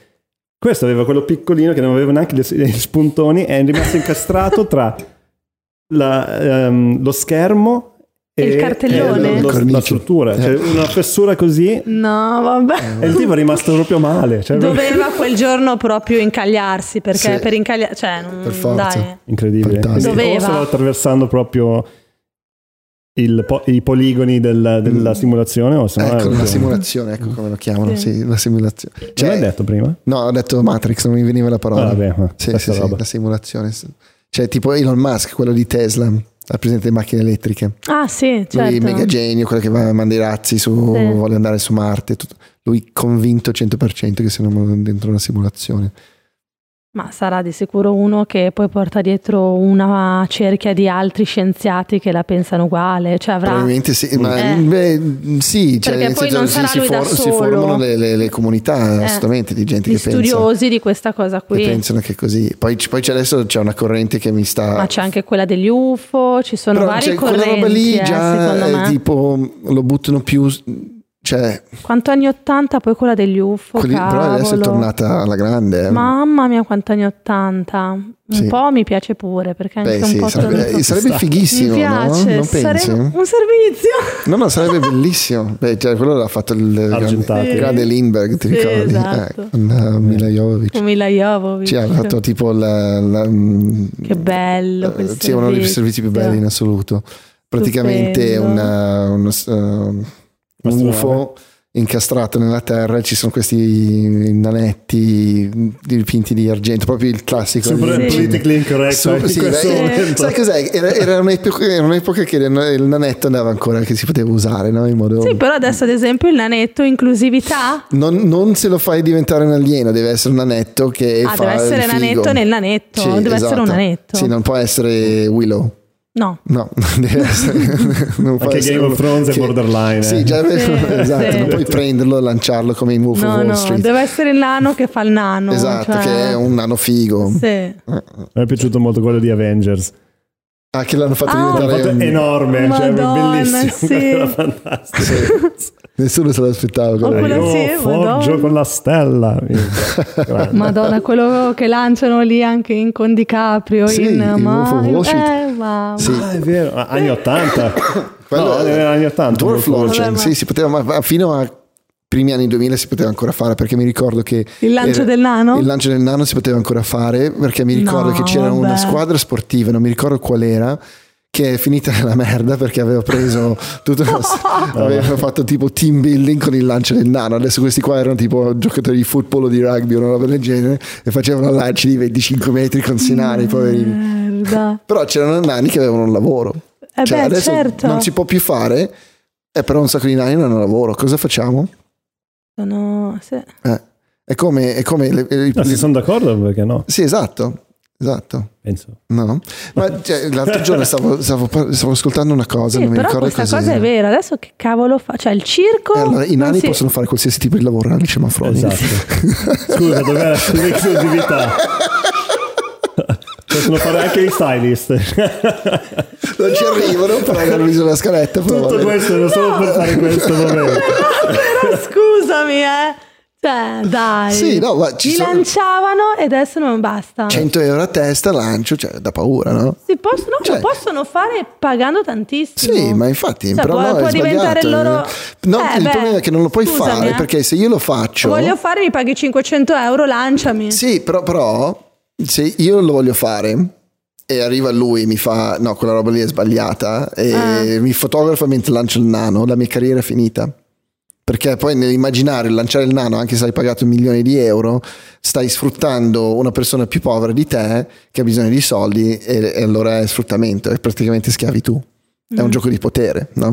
questo aveva quello piccolino che non aveva neanche gli gli spuntoni e è rimasto incastrato tra la, ehm, lo schermo E il cartellone? e lo- lo- la struttura cioè una fessura così No, vabbè. e il tipo è rimasto proprio male cioè, Doveva quel giorno proprio incagliarsi perché Sì. per incagliare, cioè, non- Per forza. dai. incredibile Doveva. stava attraversando proprio po- i poligoni del- della simulazione o se no ecco, la simulazione, ecco come lo chiamano, Sì. sì, la simulazione. Cioè, l'hai detto prima? no, ho detto Matrix, non mi veniva la parola. Ah, vabbè, ma sì, sì, sì, la simulazione. Cioè, tipo Elon Musk, quello di Tesla, ha presente le macchine elettriche. Ah, sì, certo. Lui mega genio, quello che va manda i razzi su, Sì. vuole andare su Marte. tutto. Lui convinto 100% che siamo dentro una simulazione. Ma sarà di sicuro uno che poi porta dietro una cerchia di altri scienziati che la pensano uguale, cioè avrà Probabilmente sì, ma Eh. beh, sì, cioè, Perché poi senso, non si, sarà si lui si solo. formano le, le- le comunità Eh. assolutamente di gente gli che pensa, studiosi di questa cosa che qui. pensano che così. Poi, poi c'è adesso c'è una corrente che mi sta. Ma c'è anche quella degli UFO, ci sono Però varie cioè, quella correnti, roba lì eh, già me. tipo lo buttano più. Cioè, Quanto anni 80 poi quella degli UFO, quelli- però adesso è tornata alla grande. eh. Mamma mia, quanti anni 80. Un Sì. po' mi piace pure, perché anche Beh, un sì, po' sarebbe, tornato- sarebbe fighissimo, Mi piace, no? Non pensi? sarebbe un servizio. No, no, sarebbe bellissimo. Beh, cioè, quello l'ha fatto il grande, grande Lindbergh, ti Sì, ricordi? esatto. Eh, con uh, Mila Jovovich. Come Mila Jovovich. Ci ha fatto tipo la, la- Che bello eh, sì, uno dei servizi più belli in assoluto. Praticamente una, uno, uh. UFO incastrato nella terra e ci sono questi nanetti dipinti di argento, proprio il classico. super politically incorrect Su- in sì, momento sai cos'è? Era, era un'epoca, era un'epoca che il nanetto andava ancora, che si poteva usare no? in modo... Sì, però adesso ad esempio il nanetto inclusività. Non, non se lo fai diventare un alieno, deve essere un nanetto che Ah, fa deve essere il nanetto figo. nel nanetto, Sì, deve essere un esatto. nanetto. Sì, non può essere Willow. No. No, deve essere. non Anche Game of Thrones è che- borderline, Sì, eh. già, Sì, esatto. sì. Non puoi prenderlo e lanciarlo come in Wolf of No, Wall no, Street. deve essere il nano che fa il nano. esatto, cioè- che è un nano figo. Sì. mi è piaciuto molto quello di Avengers Ah, che l'hanno fatto Ah, l'hanno diventare fatto un- enorme cioè Madonna, bellissimo sì. era fantastico Nessuno se l'aspettava. Quello. quello Io forgio con la stella. Madonna, quello che lanciano lì anche in con DiCaprio. Sì, in, in ma, eh, ma, Sì. Ah, è vero, Ah, anni 80. Quello no, è- negli anni 80. Dwarf launching, Vabbè, ma- sì, si poteva, ma- ma fino a primi anni 2000 si poteva ancora fare perché mi ricordo che Il lancio era- del nano? il lancio del nano si poteva ancora fare perché mi ricordo No, che c'era vabbè. una squadra sportiva, non mi ricordo qual era, che è finita nella merda perché aveva preso tutto aveva fatto tipo team building con il lancio del nano. Adesso questi qua erano tipo giocatori di football o di rugby o una roba del genere e facevano lanci di 25 metri con Sinari, poverini. Merda. Però c'erano nani che avevano un lavoro. Eh Cioè, beh, adesso certo. non si può più fare, e però un sacco di nani non hanno lavoro. Cosa facciamo? Sono- sì. Eh, è come, è come le- le- No, se sono d'accordo perché no, sì, esatto, esatto. penso. No, ma cioè, l'altro giorno stavo, stavo stavo ascoltando una cosa, Sì, non mi però ricordo questa cosa è vera. Adesso che cavolo fa? Cioè, il circo. E allora, I non nani si- possono fare qualsiasi tipo di lavoro, Alice Manfroni. Esatto. Scusa, dov'è l'esclusività? Possono fare anche i stylist. Non ci arrivano, però hanno visto la scaletta. Tutto questo era solo per fare questo momento. Però scusami, eh. Cioè, dai. Sì, no, ma ci Li sono- lanciavano e adesso non basta. 100 euro a testa, lancio, cioè da paura, no? Si possono, Cioè- lo possono fare pagando tantissimo. Sì, ma infatti, Cioè, però può- no, può diventare il loro- No, Eh, il beh, problema è che non lo puoi scusami, fare eh. perché se io lo faccio... Voglio fare, mi paghi 500 euro, lanciami. Sì, però, però se io lo voglio fare e arriva lui mi fa no, quella roba lì è sbagliata e Ah. mi fotografa mentre lancio il nano, la mia carriera è finita. Perché poi nell'immaginare lanciare il nano, anche se hai pagato milioni di euro, stai sfruttando una persona più povera di te che ha bisogno di soldi e, e allora è sfruttamento, è praticamente schiavitù. È Mm. un gioco di potere, no?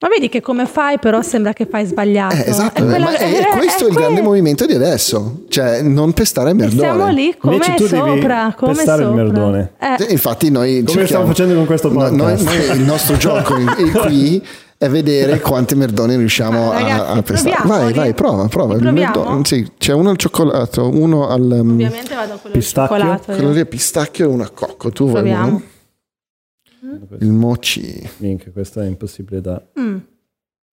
Ma vedi che come fai, però sembra che fai sbagliato. Eh, esatto, È quella- ma è- è- questo è, il que- grande movimento di adesso, cioè non pestare il merdone. Siamo lì come Invece tu devi sopra, come pestare il sopra. merdone. Eh, Infatti noi Come cerchiamo- stiamo facendo con questo No, podcast. noi- noi- il nostro gioco il- il qui è vedere quante merdone riusciamo Ah, a- ragazzi, a, pestare. proviamoli. Vai, vai, prova, prova. Merdone- sì, c'è uno al cioccolato, uno al um, ovviamente vado a quello Pistacchio? di cioccolato. io. quello lì è pistacchio e uno a cocco. Tu vuoi Proviamo. uno? Il mochi. Minchia, questo è impossibile da... Mm.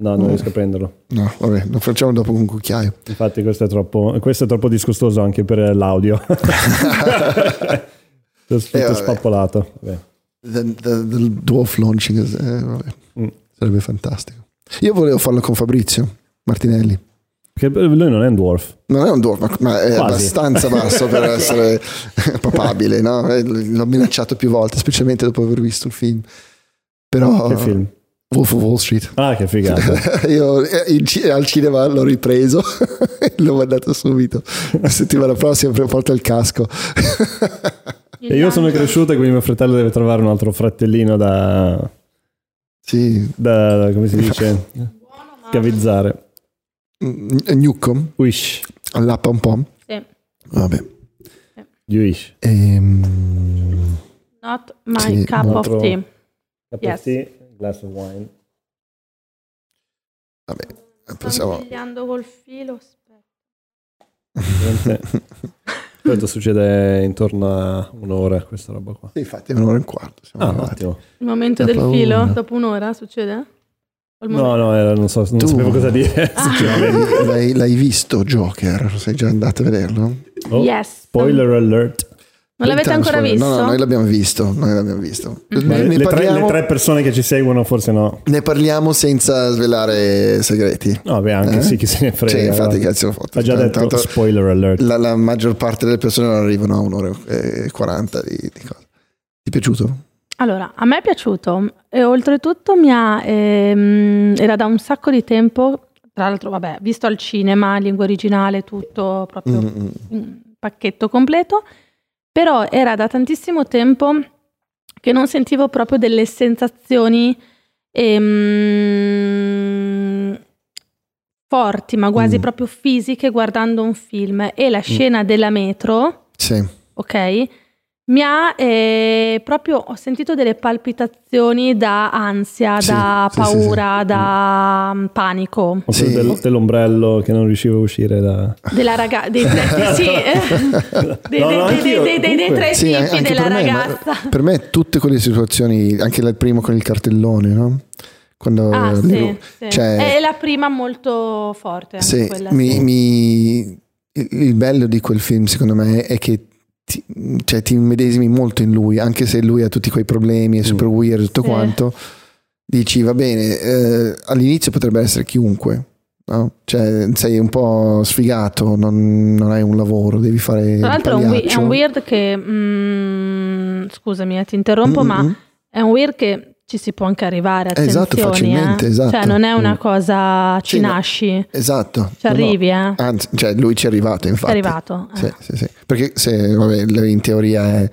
No, non riesco a prenderlo. No, vabbè, lo facciamo dopo con un cucchiaio. Infatti questo è troppo, questo è troppo disgustoso anche per l'audio. È tutto Eh, spappolato. Vabbè. Del, del- del dwarf launching, eh, vabbè. Mm. Sarebbe fantastico. Io volevo farlo con Fabrizio Martinelli. Perché lui non è un dwarf. Non è un dwarf, ma- è Quasi. abbastanza basso per essere papabile, no? Eh, L'ho minacciato più volte, specialmente dopo aver visto il film. Però Che film? Wolf of Wall Street. Ah, che figata. Io eh, in al cinema l'ho ripreso e l'ho mandato subito. La settimana prossima porto il casco. e io sono cresciuto e quindi mio fratello deve trovare un altro fratellino da... Sì, da come si dice? Scavizzare. Mm, Newcomb, Wish. allappa un po'. Sì. Vabbè. Wish. Ehm, Not my Sì, cup of tea. Cup Yes. of tea, glass of wine. vabbè, Sto possiamo... pigliando col filo. aspetta. Questo succede intorno a un'ora, questa roba qua. Sì, infatti è un'ora e un quarto. Siamo Ah, arrivati. ottimo. Il momento del filo, dopo un'ora succede? No, no, era- non, so, non Tu- sapevo cosa dire. Ah. L'hai, l'hai visto Joker? Sei già andato a vederlo? Oh, Yes. Spoiler alert. Non l'avete ancora visto? No, no, noi l'abbiamo visto. Noi l'abbiamo visto. Mm-hmm. Ma Ne, le, ne le tre, parliamo, le tre persone che ci seguono forse no. ne parliamo senza svelare segreti. No, beh, anche Eh? sì, chi se ne frega. Sì, infatti, guarda. cazzo, ho fatto. Ha già detto Tanto- spoiler alert. La, la maggior parte delle persone non arrivano a un'ora e 40 di, di cose. Ti è piaciuto? Allora, a me è piaciuto e oltretutto mi ha, ehm, era da un sacco di tempo, tra l'altro vabbè, visto al cinema, lingua originale, tutto proprio Mm, mm. un pacchetto completo, però era da tantissimo tempo che non sentivo proprio delle sensazioni ehm, forti, ma quasi Mm. proprio fisiche guardando un film e la scena della metro Sì. ok? Mi ha eh, proprio, ho sentito delle palpitazioni da ansia, Sì, da sì, sì, paura, sì. da mm, panico. O quello Sì. del- dell'ombrello che non riuscivo a uscire da... Della ragazza, dei tre, sì, eh, dei, No, no, dei- anch'io, dei- dei- dei comunque. tre Sì, anche della per me, ragazza. per me tutte quelle situazioni, anche il primo con il cartellone, no? Quando Ah, sì, sì. cioè- È la prima molto forte. anche Sì, quella, mi- sì. mi- il, il bello di quel film secondo me è che ti, cioè, ti immedesimi molto in lui, anche se lui ha tutti quei problemi, è super weird e tutto Sì. quanto. Dici, va bene, eh, all'inizio potrebbe essere chiunque, no? Cioè, sei un po' sfigato, non, non hai un lavoro, devi fare Tra l'altro è un, wi- è pagliaccio. un weird che... mm, scusami, eh, ti interrompo, ma Mm-mm. è un weird che ci si può anche arrivare, attenzioni. Esatto, facilmente, eh. esatto. Cioè non è una Mm. cosa, ci Sì, no. nasci, Esatto. ci No, no. arrivi, eh. Anzi, cioè, lui ci è arrivato, infatti. arrivato. eh. Sì, sì, sì. Perché se, vabbè, in teoria è...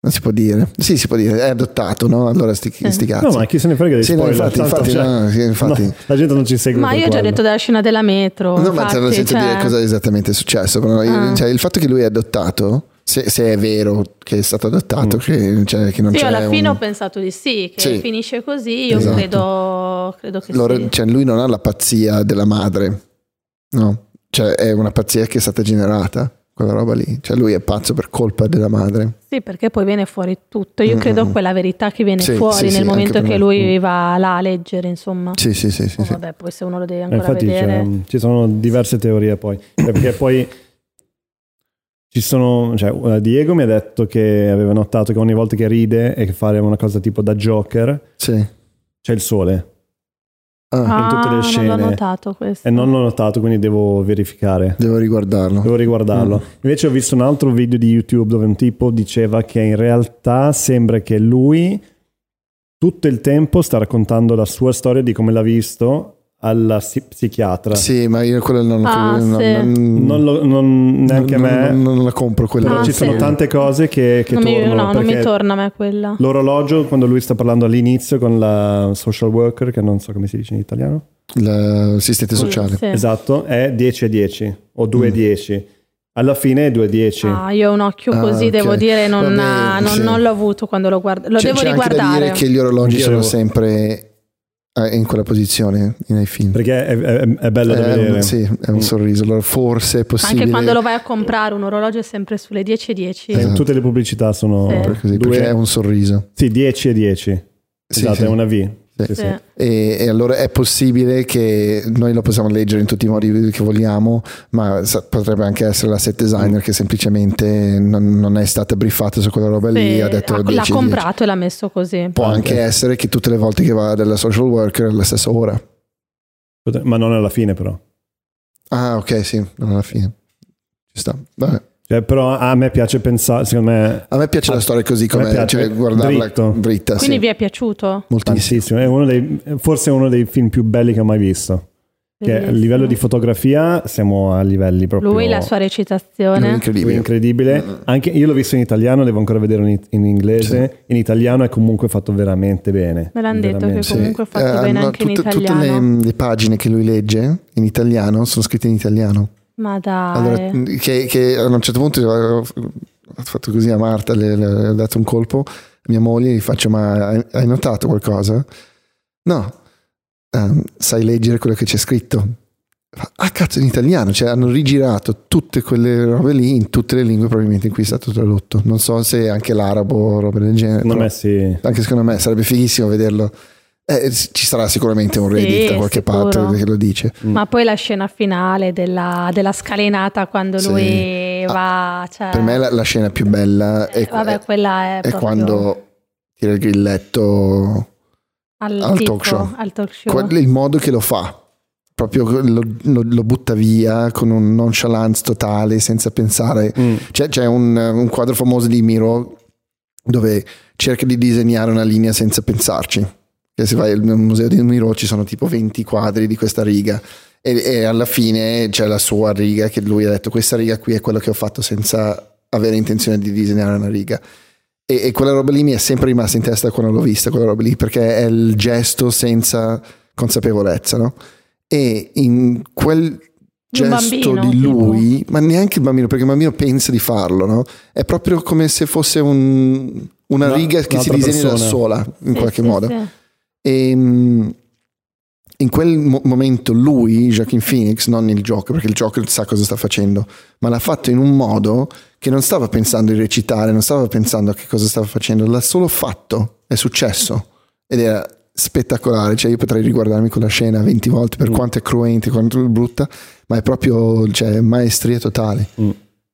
Non si può dire. Sì, si può dire, è adottato, no? Allora sti, Sì. sti cazzi. No, ma chi se ne frega di Sì, no, spoiler? infatti, tanto, infatti, cioè, no, sì, infatti. no, la gente non ci segue Ma io ho già quello. detto della scena della metro. No, ma infatti, senza cioè- dire cosa esattamente è successo. Però, Ah. cioè, il fatto che lui è adottato, se, se è vero che è stato adottato, Mm. che, cioè, che non Sì, c'è alla fine un- ho pensato di sì, che Sì. finisce così, io Esatto. credo, credo che Loro- sì. cioè, lui non ha la pazzia della madre, no? Cioè, è una pazzia che è stata generata, quella roba lì. Cioè, lui è pazzo per colpa della madre. Sì, perché poi viene fuori tutto. Io Mm, credo mm. quella verità che viene Sì, fuori sì, nel momento che me. lui va là a leggere, insomma. Sì, sì, sì, sì. Oh, sì. vabbè, poi se uno lo deve Eh, ancora Infatti vedere. c'è- ci sono diverse teorie poi. Eh, Perché poi ci sono, cioè, eh, Diego mi ha detto che aveva notato che ogni volta che ride e che fa una cosa tipo da Joker Sì. c'è il sole. Ah, Ah, in tutte le non scene. l'ho notato questo. E non l'ho notato, quindi devo verificare. devo riguardarlo. Devo riguardarlo. Invece ho visto un altro video di YouTube dove un tipo diceva che in realtà sembra che lui tutto il tempo sta raccontando la sua storia di come l'ha visto alla psi- psichiatra. Sì, ma io quello non, Ah, non- sì. non- Non, lo- non- neanche non- me. non- non la compro quella. Però Ah, ci sì. sono tante cose che, che non mi, tornano. no, non mi torna a me quella. L'orologio, quando lui sta parlando all'inizio con la social worker, che non so come si dice in italiano, L'assistente sociale. Sì. esatto, è 10 a 10 o 2 a Mm. 10. Alla fine è 2 a 10. Ah, io ho un occhio Ah, così, ok. devo dire, non, Vabbè, non- sì. non l'ho avuto quando lo guardo. Lo C'è- devo c'è anche da riguardare. dire che gli orologi Io sono devo- sempre in quella posizione nei film. Perché è, è- è bello da È vedere. un, sì, è un sorriso. Allora forse è possibile. Anche quando lo vai a comprare, un orologio è sempre sulle 10 e 10. Eh, Esatto. Tutte le pubblicità sono Sì. Così, due- perché è un sorriso. Sì, 10 e 10. Sì, esatto, sì. è una V. Sì. Sì. E, e allora è possibile che noi lo possiamo leggere in tutti i modi che vogliamo, ma sa- potrebbe anche essere la set designer che semplicemente non, non è stata briefata su quella roba lì. Sì, Ha detto ha- 10, l'ha 10. comprato e l'ha messo così. Può Anche. anche essere che tutte le volte che va dalla social worker è alla stessa ora. Ma non alla fine, però. Ah, ok, sì, non alla fine. Ci sta. Vabbè. Cioè, però a me piace pensare, secondo me, A me piace la Ah, storia così a me come piace cioè, guardarla dritto. dritta. Quindi sì. vi è piaciuto? Moltissimo. È uno dei, forse è uno dei film più belli che ho mai visto. Che a livello di fotografia siamo a livelli proprio Lui, la sua recitazione. incredibile. incredibile. Anche io l'ho visto in italiano, devo ancora vederlo in, in inglese. In italiano è comunque fatto veramente bene. Me l'hanno detto che comunque è fatto Eh, bene anche in tutte, italiano. Tutte le, le pagine che lui legge in italiano sono scritte in italiano. Ma dai. Allora, che, che a un certo punto ho fatto così a Marta, le, le- le ho dato un colpo, a mia moglie gli faccio ma hai, hai notato qualcosa? No, Ehm, sai leggere quello che c'è scritto? Ah cazzo in italiano, cioè hanno rigirato tutte quelle robe lì in tutte le lingue probabilmente in cui è stato tradotto. Non so se anche l'arabo o robe del genere. Secondo me sì. Anche secondo me sarebbe fighissimo vederlo. Eh, ci sarà sicuramente un Sì, Reddit da qualche sicuro. parte che lo dice. Ma poi la scena finale della, della scalinata quando Sì. lui va. Cioè, Per me la, la scena più bella è, eh, vabbè, quella è, è proprio quando tira il grilletto, al, al tipo, talk show. al talk show. il modo che lo fa. Proprio lo, lo- lo butta via con un nonchalance totale, senza pensare. Mm. C'è, c'è un, un quadro famoso di Miro dove cerca di disegnare una linea senza pensarci. Che se vai nel museo di Miro ci sono tipo 20 quadri di questa riga e, e alla fine c'è la sua riga che lui ha detto questa riga qui è quello che ho fatto senza avere intenzione di disegnare una riga. E, e quella roba lì mi è sempre rimasta in testa quando l'ho vista, quella roba lì, perché è il gesto senza consapevolezza, no? E in quel gesto bambino, di lui, ma neanche il bambino, perché il bambino pensa di farlo, no? È proprio come se fosse un- una Una- riga che si disegna da persona. sola, in Sì, qualche sì, modo. sì. E mm, in quel mo- momento lui, Joaquin Phoenix, non il Joker, perché il Joker sa cosa sta facendo, ma l'ha fatto in un modo che non stava pensando di recitare, non stava pensando a che cosa stava facendo, l'ha solo fatto, è successo ed era spettacolare. Cioè, io potrei riguardarmi quella scena 20 volte per Mm. quanto è cruenta, quanto è brutta, ma è proprio cioè, maestria totale. Mm.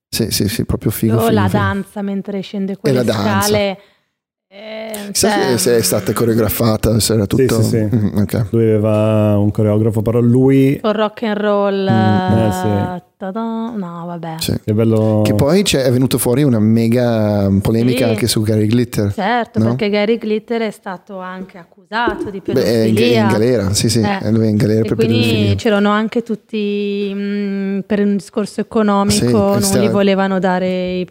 Sì, sì, sì, proprio figo. O la figo. danza mentre scende quelle la danza. Eh, Sai cioè, che se è stata coreografata, se era Sì, tutto... sì, sì. Mm, ok. Lui aveva un coreografo, però lui... con rock and roll. Mm, eh, eh, sì. No, vabbè. Sì. Che bello... Che poi c'è, è venuto fuori una mega polemica Sì. anche su Gary Glitter. Certo, No? perché Gary Glitter è stato anche accusato di Beh, è in, pedofilia. galera, sì, sì, Eh. lui è in galera E per quindi pedofilia. c'erano anche tutti, mh, per un discorso economico, Sì, non gli volevano dare i,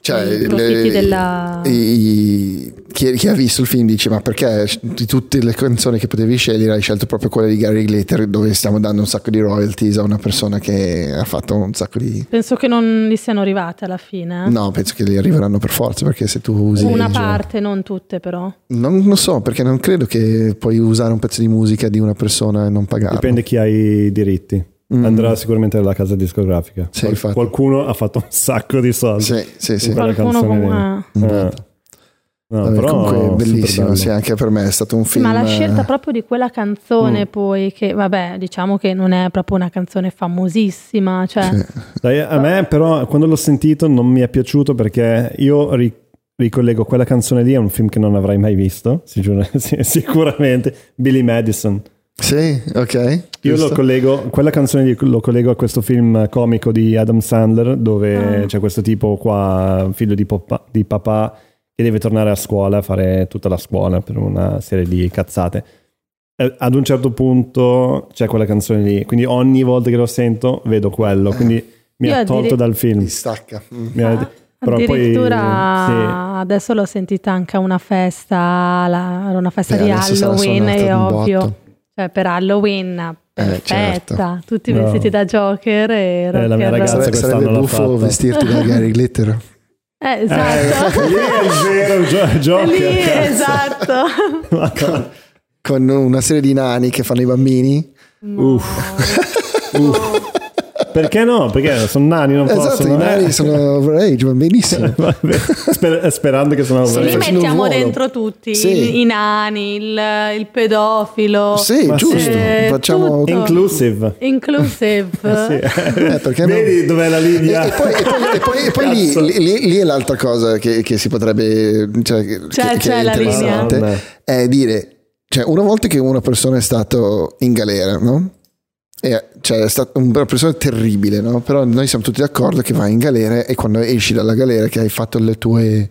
Cioè, i profitti le- della... i- chi, chi ha visto il film dice: Ma perché di tutte le canzoni che potevi scegliere hai scelto proprio quella di Gary Glitter, dove stiamo dando un sacco di royalties a una persona che ha fatto un sacco di. Penso che non gli siano arrivate alla fine. No, penso che li arriveranno per forza perché se tu usi. Una parte, non tutte però. Non lo so, perché non credo che puoi usare un pezzo di musica di una persona e non pagarlo. Dipende chi ha i diritti. Mm. Andrà sicuramente alla casa discografica. Sì, Qual- qualcuno ha fatto un sacco di soldi. Sì, sì, sì. Qualcuno canzone comunque... Eh. No, Vabbè, però comunque super bellissimo, sì, anche per me è stato un film. ma la scelta proprio di quella canzone Mm. poi, che vabbè, diciamo che non è proprio una canzone famosissima, cioè... Sì. Dai, a me però quando l'ho sentito non mi è piaciuto perché io ri- ricollego quella canzone lì a un film che non avrei mai visto, sicuramente, Billy Madison. Sì, ok. Io lo collego, quella canzone lo collego a questo film comico di Adam Sandler dove Ah. c'è questo tipo qua, figlio di, poppa- di papà, che deve tornare a scuola a fare tutta la scuola per una serie di cazzate. Eh, Ad un certo punto c'è quella canzone lì, quindi ogni volta che lo sento vedo quello, quindi mi Io ha tolto addiri- dal film. Mi stacca. Mm. Mi ha- Ah, però poi- Addirittura adesso l'ho sentita anche a una festa, la- era una festa Beh, di Halloween, è ovvio. Cioè per Halloween, perfetta, certo. tutti No. vestiti da Joker e Eh, la mia ragazza sarebbe l'ha buffo fatto. vestirti da Gary Glitter. Eh, esatto. Eh, lì è vero, gio- giochi Lì, esatto. Madonna. Con una serie di nani che fanno i bambini. No. Perché no? Perché sono nani, non esatto, possono. i nani eh. sono overage, va benissimo. Vabbè, sper- sperando che sono Sì, Li mettiamo dentro tutti, Sì. i, i nani, il, il pedofilo. Sì, Ma giusto. sì. Eh, Facciamo... tutto. inclusive. Inclusive. Sì. Eh, perché no? Vedi dov'è la linea? e poi, e poi- e poi- e poi lì, lì- lì- è l'altra cosa che, che si potrebbe cioè, che, C'è- che c'è è la linea. è dire cioè una volta che una persona è stato in galera no? Cioè è stata una persona terribile no? però noi siamo tutti d'accordo che vai in galera e quando esci dalla galera che hai fatto le tue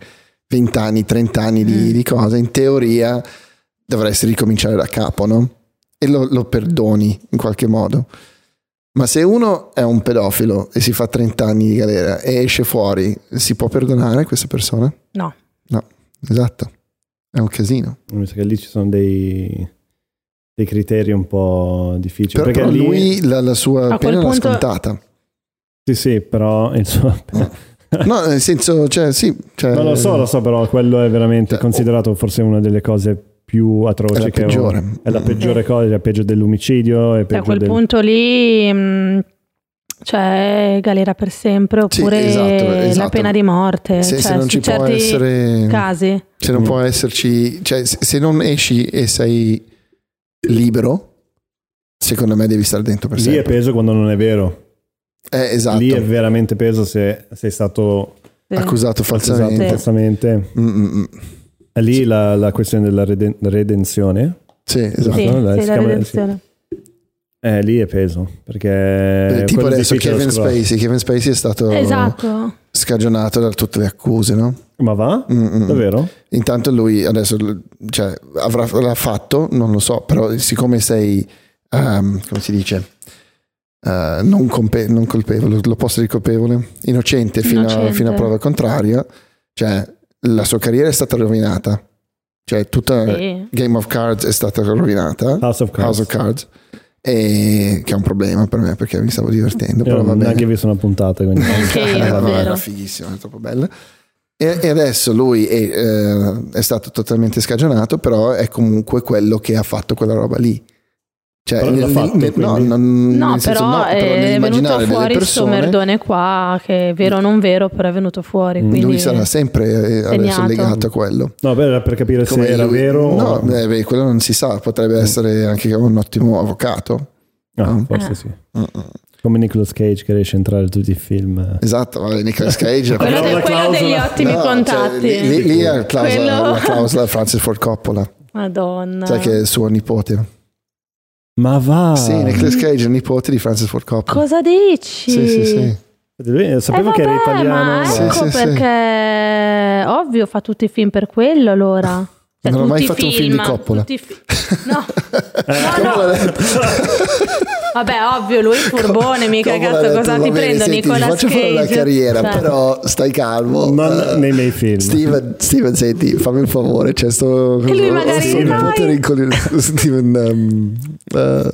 20 anni 30 anni Mm. di, di cose in teoria dovresti ricominciare da capo no? e lo, lo perdoni in qualche modo ma se uno è un pedofilo e si fa 30 anni di galera e esce fuori, si può perdonare questa persona? No. No, esatto. È un casino. Mi sa che lì ci sono dei, dei criteri un po' difficili. Però, perché però lì, lui la, la sua pena l'ha punto- scontata. Sì, sì, però il suo- No, nel senso, cioè, sì. Cioè, No, lo so, lo so, però quello è veramente Cioè, considerato forse una delle cose più atroci È la che ho- peggiore. È la peggiore Eh. cosa, è peggio dell'omicidio, è peggio a quel del... punto lì, mh, cioè, galera per sempre Sì, oppure esatto, la esatto. pena di morte. Se, cioè, se non ci può certi essere. casi. Se non Mm. può esserci. Cioè, se, se non esci e sei libero, secondo me devi stare dentro per Lì è sempre. peso quando non è vero. Eh, esatto. Lì è veramente peso se sei stato Sì. Accusato falsamente. falsamente. Mm, mm, mm. È lì la, la questione della reden- redenzione. Sì, esatto. Sì, Esatto, dai, sì, si la chiama- redenzione. Eh, lì è peso. Perché... Eh, tipo è adesso Kevin. Spacey. Kevin Spacey è stato Esatto. scagionato da tutte le accuse, no? Ma va? Mm, mm. Davvero? Intanto lui adesso cioè, avrà, l'ha fatto, non lo so, però siccome sei, ehm, come si dice, eh, non, compe- non colpevole, lo posso dire colpevole, innocente fino, A, Innocente. fino a prova contraria, cioè la sua carriera è stata rovinata, cioè tutta Sì. Game of Cards è stata rovinata, House of Cards. House of Cards, e, che è un problema per me perché mi stavo divertendo, Io però va bene. neanche ho visto una puntata. Quindi... Anche io, Eh, vero. era fighissima, è troppo bella. E, e adesso lui è, eh, è stato totalmente scagionato, però è comunque quello che ha fatto quella roba lì. Cioè, Però l'ha nel- fatto, nel- no, quindi. non- No, senso, però no, però è venuto fuori sto persone, merdone qua, che è vero o non vero, però è venuto fuori. Mm. Quindi... lui sarà sempre eh, adesso segnato. legato a quello. No, beh, era per capire Come se era lui- vero No, o... beh, beh, quello non si sa, potrebbe Mm. essere anche un ottimo avvocato. Ah, forse Eh. sì. Mm-mm. Come Nicolas Cage che riesce a entrare in tutti i film. Esatto, vabbè, Nicolas Cage. Quello, Però de- quello clausola- degli ottimi No, cioè, contatti. lì, lì- lì è la clausola, Quello- la clausola Francis Ford Coppola, Madonna. sai che è il suo nipote. Ma va! Sì, Nicolas Cage è il nipote di Francis Ford Coppola. Cosa dici? Sì, sì, sì. Lui, eh, sapevo Eh, che era vabbè, italiano. Ma Sì, ecco sì, sì. perché ovvio fa tutti i film per quello allora. Cioè, Non ho mai fatto un film di Coppola. fi- No, Eh, no, no. Vabbè, ovvio, lui è furbone, mica cazzo, cosa "Va ti bene, prendo? senti, ti faccio fare una Cage. carriera, Cioè, però stai calmo. Non Eh, nei miei film. Steven, Steven, senti, fammi un favore, c'è sto... E lui magari, sto dai. nipote rincoglionito- Steven... um, eh,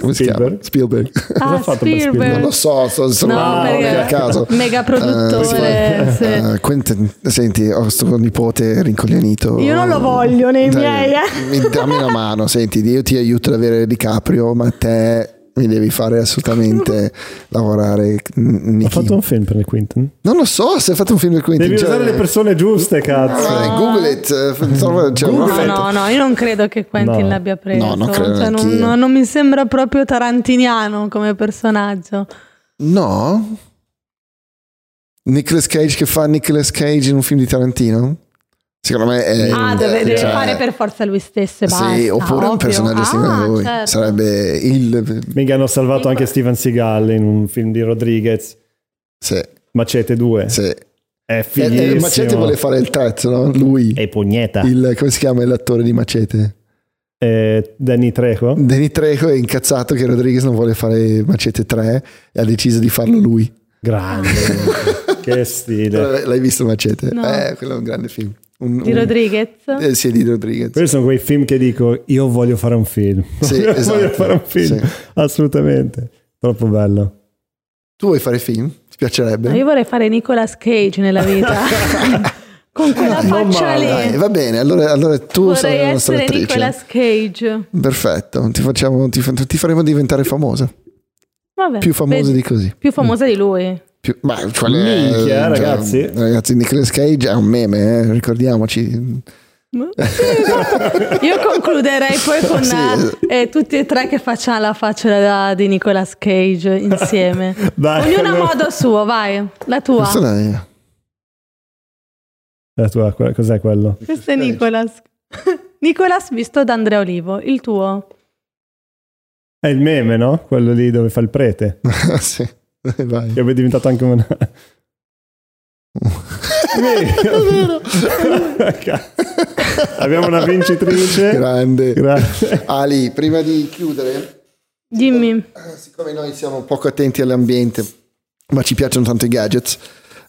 come si chiama? Spielberg? Spielberg. Ah, Cosa ha fatto per Spielberg. Non lo so, sto, sono No, a caso. mega produttore. Eh, sì. eh, Quentin, senti, ho sto nipote rincoglionito. Io non lo voglio nei Dai, miei, eh. mi- Dammi una mano, senti, io ti aiuto ad avere DiCaprio, ma te mi devi fare assolutamente lavorare. n- Ha Nicky. fatto un film per il Quinton? Non lo so se hai fatto un film di Quentin. Devi cioè- usare le persone giuste, cazzo. Ah, Google it. cioè, Google No, no, no, io non credo che Quentin No. l'abbia preso. No, non credo Cioè, non- non mi sembra proprio tarantiniano come personaggio. No? Nicolas Cage che fa Nicolas Cage in un film di Tarantino? Secondo me è... ah, deve, deve cioè, fare per forza lui stesso e basta. Sì, oppure un ovvio. personaggio ah, simile a lui. certo. Sarebbe il... Mica hanno salvato anche Steven Seagal in un film di Rodriguez. Sì, Macete 2. sì. È E, fighissimo. e Macete vuole fare il terzo, no? Lui. E pugneta. Il, come si chiama l'attore di Macete? Eh, Danny Trejo. Danny Trejo è incazzato che Rodriguez non vuole fare Macete 3 e ha deciso di farlo lui. Grande. che stile. L'hai visto Macete? No. Eh, quello è un grande film. Un- Di un- Rodriguez. Eh, sì, di Rodriguez. Questi sono quei film che dico io voglio fare un film. Sì, esatto. voglio fare un film. Sì. Assolutamente. Troppo bello. Tu vuoi fare film? Ti piacerebbe? Ma io vorrei fare Nicolas Cage nella vita. Con quella non faccia lì. Dai, va bene, allora, allora tu sarai vorrei la nostra essere attrice. Nicolas Cage. Perfetto, ti, facciamo, ti, ti faremo diventare famosa. Vabbè, Più famosa di così. più famosa di lui. Più, ma, qual è- Minchia, cioè, ragazzi. Ragazzi, Nicolas Cage è un meme, eh, ricordiamoci. Io concluderei poi con Sì. eh, tutti e tre che facciano la faccia da- di Nicolas Cage insieme. Dai, Ognuno a allora- modo suo, vai. La tua. Questa La tua, cos'è quello? Questo è Nicolas. Nicolas visto da Andrea Olivo, il tuo. È il meme, no? Quello lì dove fa il prete. sì, vai. Che è diventato anche una... Abbiamo una vincitrice. Grande. Grazie. Ali, prima di chiudere, Dimmi. eh, siccome noi siamo poco attenti all'ambiente, ma ci piacciono tanto i gadgets,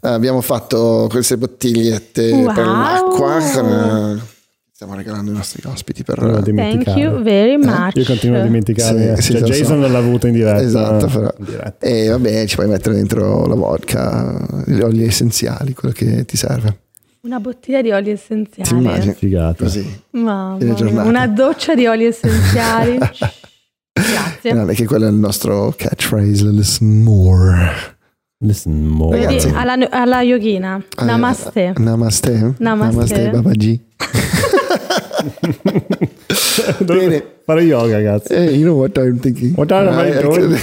eh, abbiamo fatto queste bottigliette Wow. per l'acqua. Eh, stiamo regalando ai nostri ospiti per... Non Thank dimenticare. you very much. Io continuo a dimenticarmi. Sì, sì, Cioè, lo so. Jason non l'ha avuto in diretta. Esatto, eh, però. diretta. E vabbè, ci puoi mettere dentro la vodka, gli oli essenziali, quello che ti serve. Una bottiglia di oli Ti essenziali. immagini? Figata. Così. Mamma. Una doccia di oli essenziali. Grazie. Grande, che quello è il nostro catchphrase, listen more. Listen more. Vedi, Ragazzi. alla, alla yogina. Eh, Namaste. Namaste. Namaste. Babaji. Bene. Fare yoga, cazzo. Hey, you know what I'm thinking? What are Eh, you doing?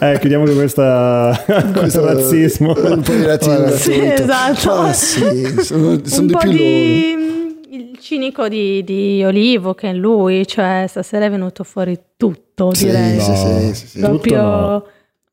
Eh, chiudiamo con questa... questo razzismo. Un po' di razzismo. Sì, esatto. Ma sì, sono, sono un di po' più loro. di il cinico di, di Olivo che è lui, cioè stasera è venuto fuori tutto, Sì, direi. sì, No. sì, sì, sì. Proprio Tutto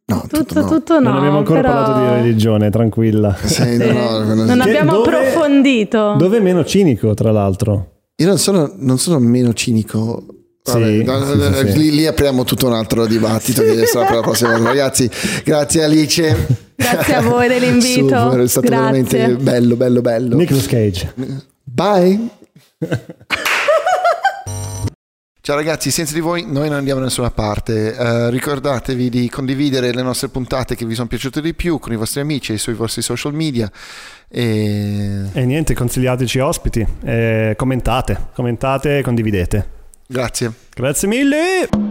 no. No, tutto, tutto no. tutto no. non abbiamo ancora però- parlato di religione, tranquilla. Sì, no, no, no, Non abbiamo dove- approfondito. Dove è meno cinico, tra l'altro? Io non sono, non sono meno cinico. Vabbè, Sì, sì, no, sì. Lì, lì apriamo tutto un altro dibattito che sarà per la prossima volta. Ragazzi, grazie Alice. Grazie a voi dell'invito. Super, è stato Grazie. veramente bello, bello, bello. Nicolas Cage. Bye. Ciao ragazzi, senza di voi noi non andiamo da nessuna parte. Eh, ricordatevi di condividere le nostre puntate che vi sono piaciute di più con i vostri amici e sui vostri social media. E E niente, consigliateci ospiti. Eh, commentate, commentate e condividete. grazie. Grazie mille.